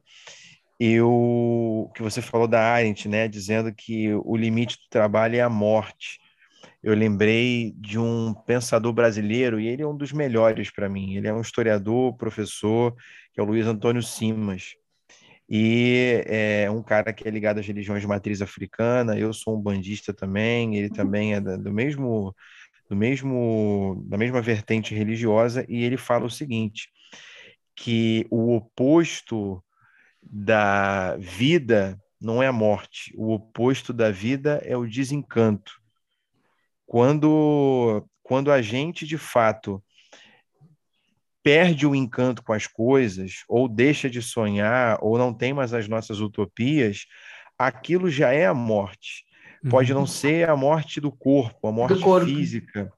eu que você falou da Arendt, né, dizendo que o limite do trabalho é a morte. Eu lembrei de um pensador brasileiro e ele é um dos melhores para mim. Ele é um historiador, professor, que é o Luiz Antônio Simas e é um cara que é ligado às religiões de matriz africana. Eu sou um bandista também, ele também é do mesmo, do mesmo, da mesma vertente religiosa, e ele fala o seguinte: que o oposto da vida não é a morte, o oposto da vida é o desencanto. Quando, quando a gente de fato perde o encanto com as coisas, ou deixa de sonhar, ou não tem mais as nossas utopias, aquilo já é a morte. Pode não uhum. ser a morte do corpo, a morte corpo. física,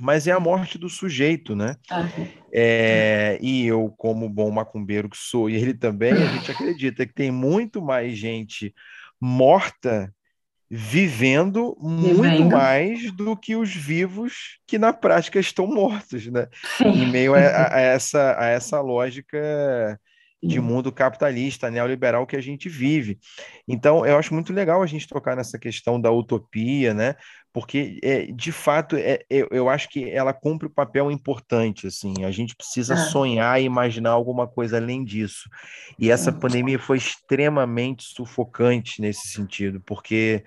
mas é a morte do sujeito, né? Ah. É, e eu, como bom macumbeiro que sou, e ele também, a gente acredita que tem muito mais gente morta vivendo muito vivendo. mais do que os vivos que na prática estão mortos, né? Em meio a, a, essa, a essa lógica de mundo capitalista, neoliberal que a gente vive. Então, eu acho muito legal a gente tocar nessa questão da utopia, né? Porque, é, de fato, é, eu, eu acho que ela cumpre o um papel importante, assim. A gente precisa é. sonhar e imaginar alguma coisa além disso. E essa pandemia foi extremamente sufocante nesse sentido, porque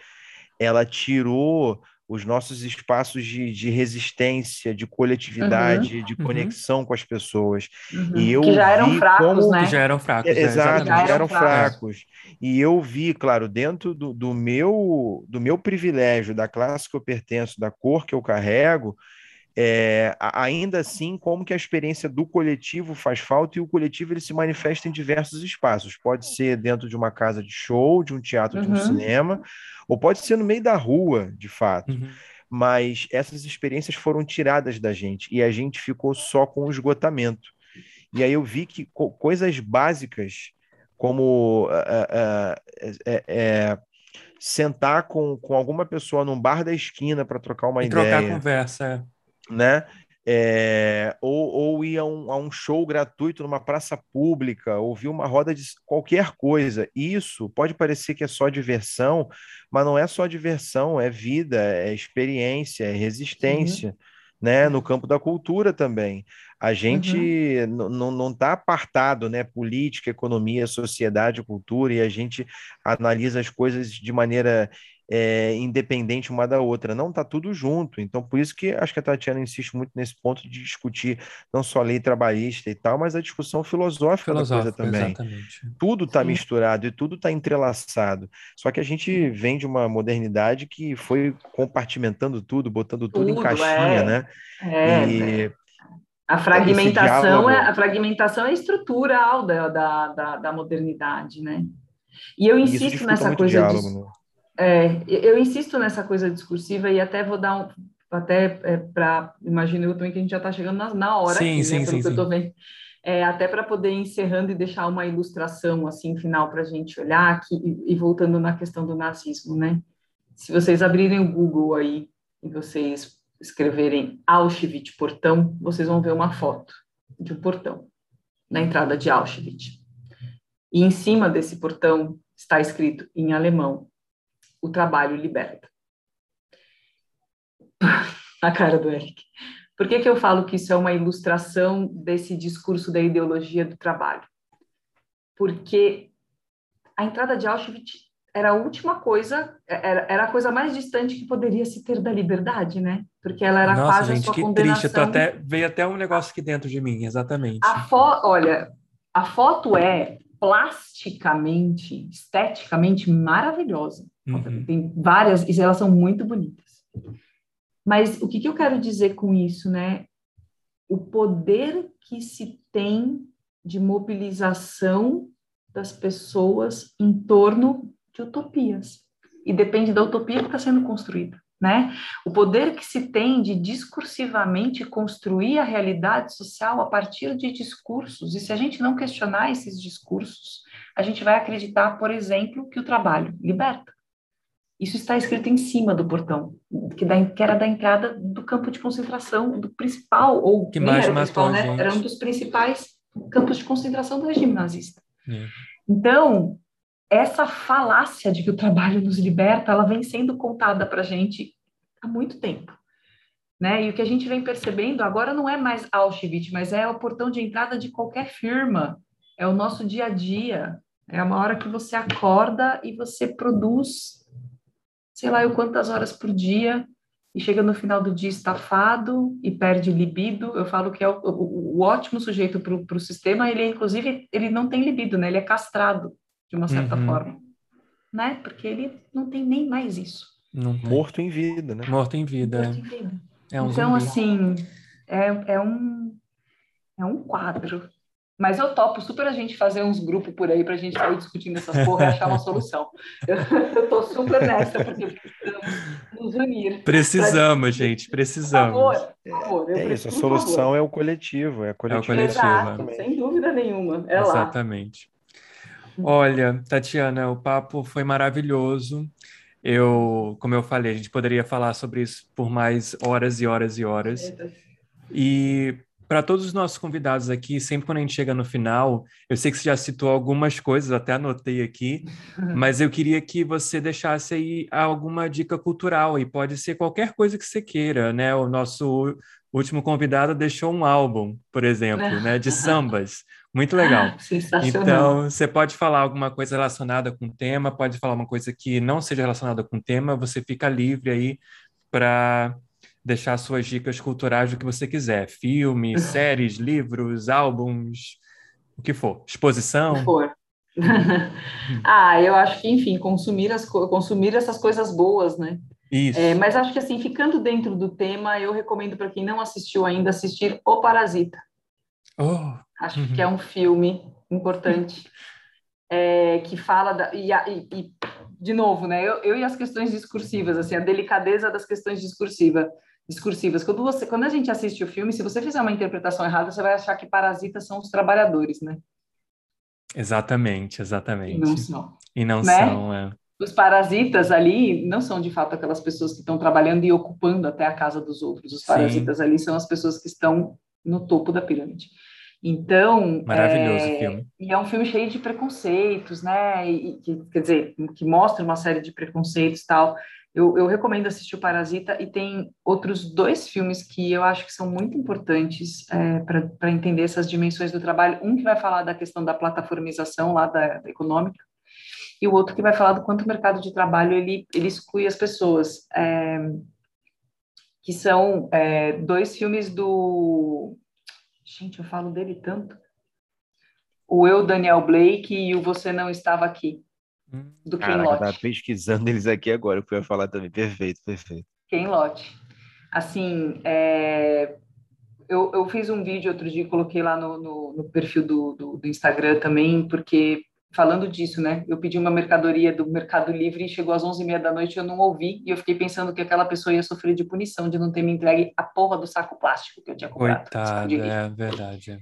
ela tirou os nossos espaços de, de resistência, de coletividade, uhum, de uhum. conexão uhum. com as pessoas. Uhum. E eu que já eram fracos, como... né? Que já eram fracos. É, exato, já, já eram fracos. fracos. E eu vi, claro, dentro do, do, meu, do meu privilégio, da classe que eu pertenço, da cor que eu carrego, é, ainda assim, como que a experiência do coletivo faz falta e o coletivo ele se manifesta em diversos espaços. Pode ser dentro de uma casa de show, de um teatro, uhum. de um uhum. cinema, ou pode ser no meio da rua, de fato. Uhum. Mas essas experiências foram tiradas da gente e a gente ficou só com o esgotamento. E aí eu vi que co coisas básicas, como uh, uh, uh, sentar com, com alguma pessoa num bar da esquina para trocar uma e ideia. Trocar conversa. Né? É, ou, ou ir a um, a um, show gratuito numa praça pública, ouvir uma roda de qualquer coisa. Isso pode parecer que é só diversão, mas não é só diversão, é vida, é experiência, é resistência. Uhum. Né, no campo da cultura também. A gente uhum. não está apartado, né? Política, economia, sociedade, cultura, e a gente analisa as coisas de maneira é, independente uma da outra. Não está tudo junto. Então, por isso que acho que a Tatiana insiste muito nesse ponto de discutir não só a lei trabalhista e tal, mas a discussão filosófica, filosófica da coisa também. Exatamente. Tudo está misturado e tudo está entrelaçado. Só que a gente vem de uma modernidade que foi compartimentando tudo, botando tudo, tudo em caixinha, é. né? É, e... A fragmentação, é, a fragmentação é estrutural da, da, da, da modernidade, né? E eu insisto nessa coisa diálogo, de... Né? É, eu insisto nessa coisa discursiva e até vou dar um, até é, para imagino eu também que a gente já está chegando na, na hora sim, aqui, sim, né, sim, que eu vendo. É, até para poder ir encerrando e deixar uma ilustração assim final para a gente olhar aqui e, e, voltando na questão do nazismo, né? Se vocês abrirem o Google aí e vocês escreverem Auschwitz portão, vocês vão ver uma foto de um portão na entrada de Auschwitz. E em cima desse portão está escrito em alemão o trabalho liberta. A cara do Eric. Por que, que eu falo que isso é uma ilustração desse discurso da ideologia do trabalho? Porque a entrada de Auschwitz era a última coisa, era, era a coisa mais distante que poderia se ter da liberdade, né? Porque ela era Nossa, quase gente, a sua que condenação. triste. Até, veio até um negócio aqui dentro de mim, exatamente. A fo... Olha, a foto é plasticamente, esteticamente maravilhosa. Uhum. Tem várias, e elas são muito bonitas. Mas o que, que eu quero dizer com isso, né? O poder que se tem de mobilização das pessoas em torno de utopias. E depende da utopia que está sendo construída, né? O poder que se tem de discursivamente construir a realidade social a partir de discursos. E se a gente não questionar esses discursos, a gente vai acreditar, por exemplo, que o trabalho liberta. Isso está escrito em cima do portão, que, da, que era da entrada do campo de concentração, do principal, ou Que mais era matou principal, né? Era um dos principais campos de concentração do regime nazista. É. Então, essa falácia de que o trabalho nos liberta, ela vem sendo contada para a gente há muito tempo. Né? E o que a gente vem percebendo agora não é mais Auschwitz, mas é o portão de entrada de qualquer firma, é o nosso dia a dia, é uma hora que você acorda e você produz, sei lá, eu quantas horas por dia, e chega no final do dia estafado e perde libido. Eu falo que é o, o, o ótimo sujeito para o sistema, ele inclusive ele não tem libido, né? Ele é castrado de uma certa Uhum. forma, né? Porque ele não tem nem mais isso. Não. Morto em vida, né? Morto em vida. Morto em vida. É um então, zumbi. assim, é, é um é um quadro. Mas eu topo super a gente fazer uns grupos por aí para a gente sair discutindo essas porra e achar uma solução. Eu, eu tô super nessa, porque precisamos nos unir. Precisamos, gente, Por precisamos. favor, por favor. eu É isso, a por solução favor. é o coletivo, é a coletivo. coletivo, Exato, é. sem dúvida nenhuma. É lá. Exatamente. Olha, Tatiana, o papo foi maravilhoso. Eu, como eu falei, a gente poderia falar sobre isso por mais horas e horas e horas. E para todos os nossos convidados aqui, sempre quando a gente chega no final, eu sei que você já citou algumas coisas, até anotei aqui, mas eu queria que você deixasse aí alguma dica cultural, e pode ser qualquer coisa que você queira, né? O nosso último convidado deixou um álbum, por exemplo, né, de sambas. Muito legal. Sensacional. Então, você pode falar alguma coisa relacionada com o tema, pode falar uma coisa que não seja relacionada com o tema, você fica livre aí para deixar suas dicas culturais do que você quiser. Filmes, séries, livros, álbuns, o que for. Exposição. Se for. ah, eu acho que, enfim, consumir, as, co- consumir essas coisas boas, né? Isso. É, mas acho que, assim, ficando dentro do tema, eu recomendo para quem não assistiu ainda assistir O Parasita. Oh, Acho Uhum. que é um filme importante é, que fala da, e, e- e, de novo, né? Eu, eu e as questões discursivas, assim, a delicadeza das questões discursiva, discursivas. Quando você, quando a gente assiste o filme, se você fizer uma interpretação errada, você vai achar que parasitas são os trabalhadores, né? exatamente, E exatamente. não são. E não Né? são, é. Os parasitas ali não são de fato aquelas pessoas que estão trabalhando e ocupando até a casa dos outros. Os Sim. parasitas ali são as pessoas que estão no topo da pirâmide. Então, Maravilhoso é, filme. E é um filme cheio de preconceitos, né? E, e que, quer dizer, que mostra uma série de preconceitos e tal. Eu, eu recomendo assistir o Parasita e tem outros dois filmes que eu acho que são muito importantes é, para entender essas dimensões do trabalho. Um que vai falar da questão da plataformização lá da, da econômica e o outro que vai falar do quanto o mercado de trabalho ele, ele exclui as pessoas. É, que são é, dois filmes do... Gente, eu falo dele tanto. O Eu, Daniel Blake e o Você Não Estava Aqui, do Ken Caraca, Loach. pesquisando eles aqui agora, que eu ia falar também. Perfeito, perfeito. Ken Loach. Assim, é, eu, eu fiz um vídeo outro dia, coloquei lá no, no, no perfil do, do, do Instagram também, porque falando disso, né? Eu pedi uma mercadoria do Mercado Livre e chegou às 11h30 da noite e eu não ouvi, e eu fiquei pensando que aquela pessoa ia sofrer de punição de não ter me entregue a porra do saco plástico que eu tinha comprado. Coitado, é verdade.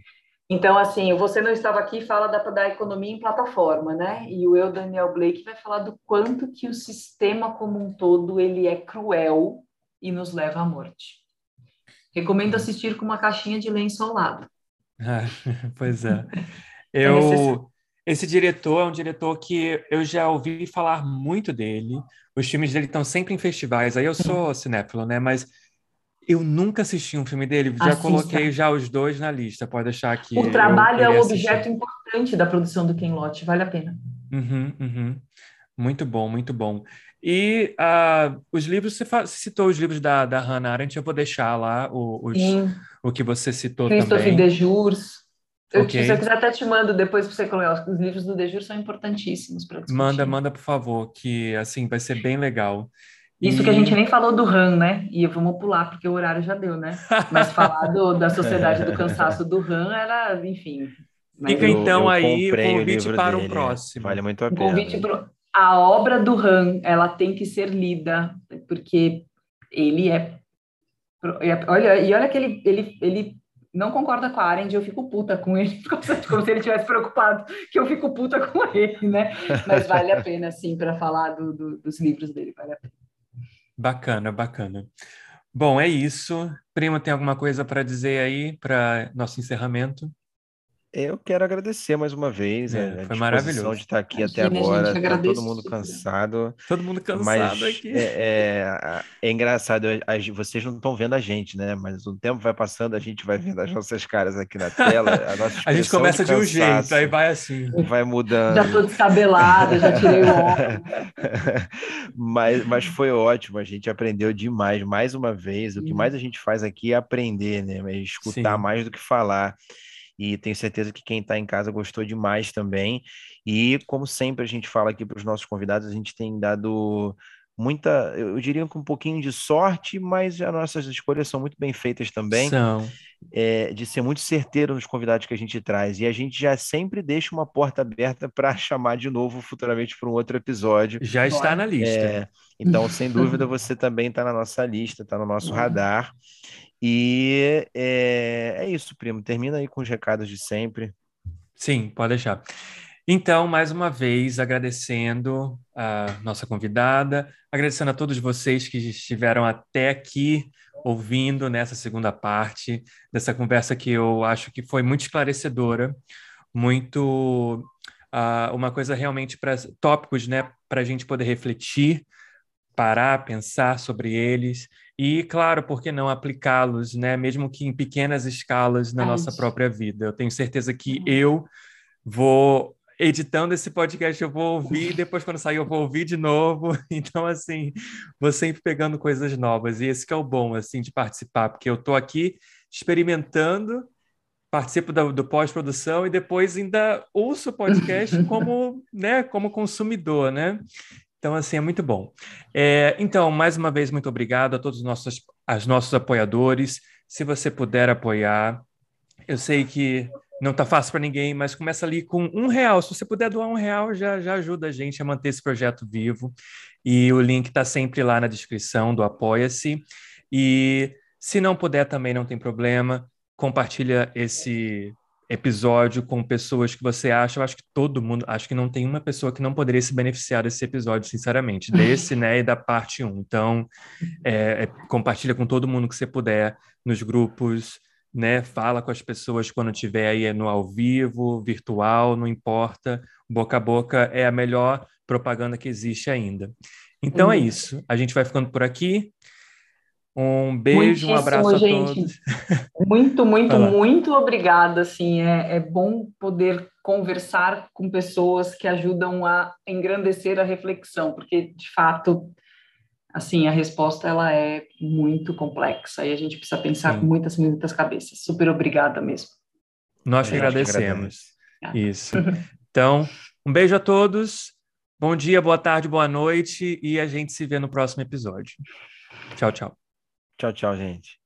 É. Então, assim, Você Não Estava Aqui fala da, da economia em plataforma, né? E o Eu, Daniel Blake, vai falar do quanto que o sistema como um todo, ele é cruel e nos leva à morte. Recomendo assistir com uma caixinha de lenço ao lado. Ah, pois é. necessário. Eu, esse diretor é um diretor que eu já ouvi falar muito dele. Os filmes dele estão sempre em festivais. Aí eu sou cinéfilo, né? Mas eu nunca assisti um filme dele. Já Assista. coloquei já os dois na lista. Pode deixar aqui. O trabalho é um assistir. objeto importante da produção do Ken Loach, vale a pena. Uhum, uhum. Muito bom, muito bom. E uh, os livros, você, citou os livros da, da Hannah Arendt, eu vou deixar lá o, os, o que você citou Christophe também. Christophe Dejurs. Eu, okay. Se eu quiser até te mando depois para você colocar. Os livros do Dejur são importantíssimos para discutir. Manda, manda, por favor, que assim vai ser bem legal. Isso e... que a gente nem falou do RAM, né? E vamos pular, porque o horário já deu, né? Mas falar do, da Sociedade do Cansaço do RAM era, enfim. Fica então eu aí o convite para o, o próximo. Vale muito a pena. Convite pro... A obra do RAM, ela tem que ser lida, porque ele é. Olha, e olha que ele, ele, ele não concorda com a Arendt, eu fico puta com ele, como se ele tivesse preocupado que eu fico puta com ele, né? Mas vale a pena, sim, para falar do, do, dos livros dele, vale a pena. Bacana, bacana. Bom, é isso. Prima, tem alguma coisa para dizer aí para nosso encerramento? Eu quero agradecer mais uma vez é, a foi maravilhoso de estar aqui Imagina, até agora. Tá todo mundo cansado. Todo mundo cansado mas aqui. É, é, é engraçado, vocês não estão vendo a gente, né? Mas o tempo vai passando, a gente vai vendo as nossas caras aqui na tela. A, a gente começa de, de, um jeito, aí vai assim. Vai mudando. Já estou descabelada, já tirei o óculos. mas, mas foi ótimo, a gente aprendeu demais, mais uma vez. O que mais a gente faz aqui é aprender, né? É escutar Sim. mais do que falar e tenho certeza que quem está em casa gostou demais também. E como sempre a gente fala aqui para os nossos convidados, a gente tem dado muita, eu diria com um pouquinho de sorte, mas as nossas escolhas são muito bem feitas também. São. É, de ser muito certeiro nos convidados que a gente traz. E a gente já sempre deixa uma porta aberta para chamar de novo futuramente para um outro episódio. Já está na lista. É, então, sem dúvida, você também está na nossa lista, está no nosso uhum. radar. E é, é isso, primo. Termina aí com os recados de sempre. Sim, pode deixar. Então, mais uma vez, agradecendo a nossa convidada, agradecendo a todos vocês que estiveram até aqui ouvindo nessa segunda parte dessa conversa que eu acho que foi muito esclarecedora, muito uh, uma coisa realmente para tópicos, né, para a gente poder refletir, parar, pensar sobre eles e, claro, por que não aplicá-los, né? Mesmo que em pequenas escalas na nossa própria vida. Eu tenho certeza que uhum. eu vou editando esse podcast, eu vou ouvir, depois quando sair eu vou ouvir de novo. Então, assim, vou sempre pegando coisas novas. E esse que é o bom, assim, de participar, porque eu estou aqui experimentando, participo do, do pós-produção e depois ainda ouço o podcast como, né, como consumidor, né? Então, assim, é muito bom. É, então, mais uma vez, muito obrigado a todos os nossos, as nossos apoiadores. Se você puder apoiar, eu sei que não está fácil para ninguém, mas começa ali com um real. Se você puder doar um real, já, já ajuda a gente a manter esse projeto vivo. E o link está sempre lá na descrição do Apoia-se. E se não puder também, não tem problema. Compartilha esse episódio com pessoas que você acha, eu acho que todo mundo, acho que não tem uma pessoa que não poderia se beneficiar desse episódio, sinceramente, desse, né, e da parte 1. Então, é, é, compartilha com todo mundo que você puder, nos grupos, né, fala com as pessoas quando tiver aí no ao vivo, virtual, não importa, boca a boca é a melhor propaganda que existe ainda. Então é uhum. isso, a gente vai ficando por aqui, um beijo, um abraço a gente. todos. Muito, muito, muito obrigada. Assim, é, é bom poder conversar com pessoas que ajudam a engrandecer a reflexão, porque de fato, assim, a resposta ela é muito complexa e a gente precisa pensar Sim. com muitas, muitas cabeças. Super obrigada mesmo. Nós que agradecemos. Isso. Então, um beijo a todos. Bom dia, boa tarde, boa noite e a gente se vê no próximo episódio. Tchau, tchau. Tchau, tchau, gente.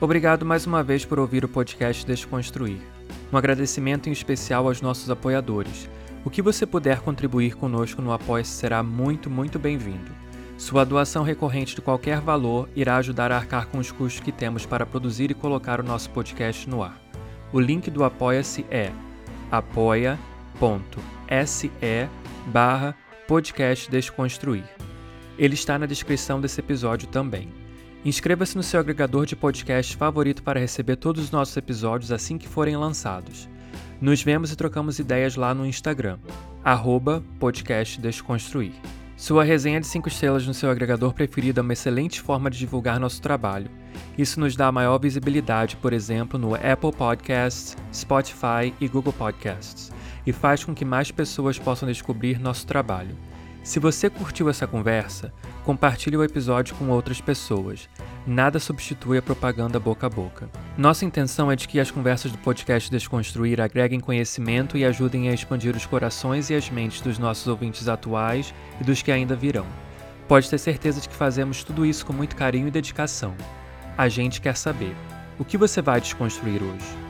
Obrigado mais uma vez por ouvir o podcast Desconstruir. Um agradecimento em especial aos nossos apoiadores. O que você puder contribuir conosco no apoia será muito, muito bem-vindo. Sua doação recorrente de qualquer valor irá ajudar a arcar com os custos que temos para produzir e colocar o nosso podcast no ar. O link do Apoia-se é apoia.se barra podcast Desconstruir. Ele está na descrição desse episódio também. Inscreva-se no seu agregador de podcast favorito para receber todos os nossos episódios assim que forem lançados. Nos vemos e trocamos ideias lá no Instagram, arroba podcast Desconstruir. Sua resenha de 5 estrelas no seu agregador preferido é uma excelente forma de divulgar nosso trabalho. Isso nos dá maior visibilidade, por exemplo, no Apple Podcasts, Spotify e Google Podcasts. e faz com que mais pessoas possam descobrir nosso trabalho. Se você curtiu essa conversa, compartilhe o episódio com outras pessoas. Nada substitui a propaganda boca a boca. Nossa intenção é de que as conversas do podcast Desconstruir agreguem conhecimento e ajudem a expandir os corações e as mentes dos nossos ouvintes atuais e dos que ainda virão. Pode ter certeza de que fazemos tudo isso com muito carinho e dedicação. A gente quer saber: o que você vai desconstruir hoje?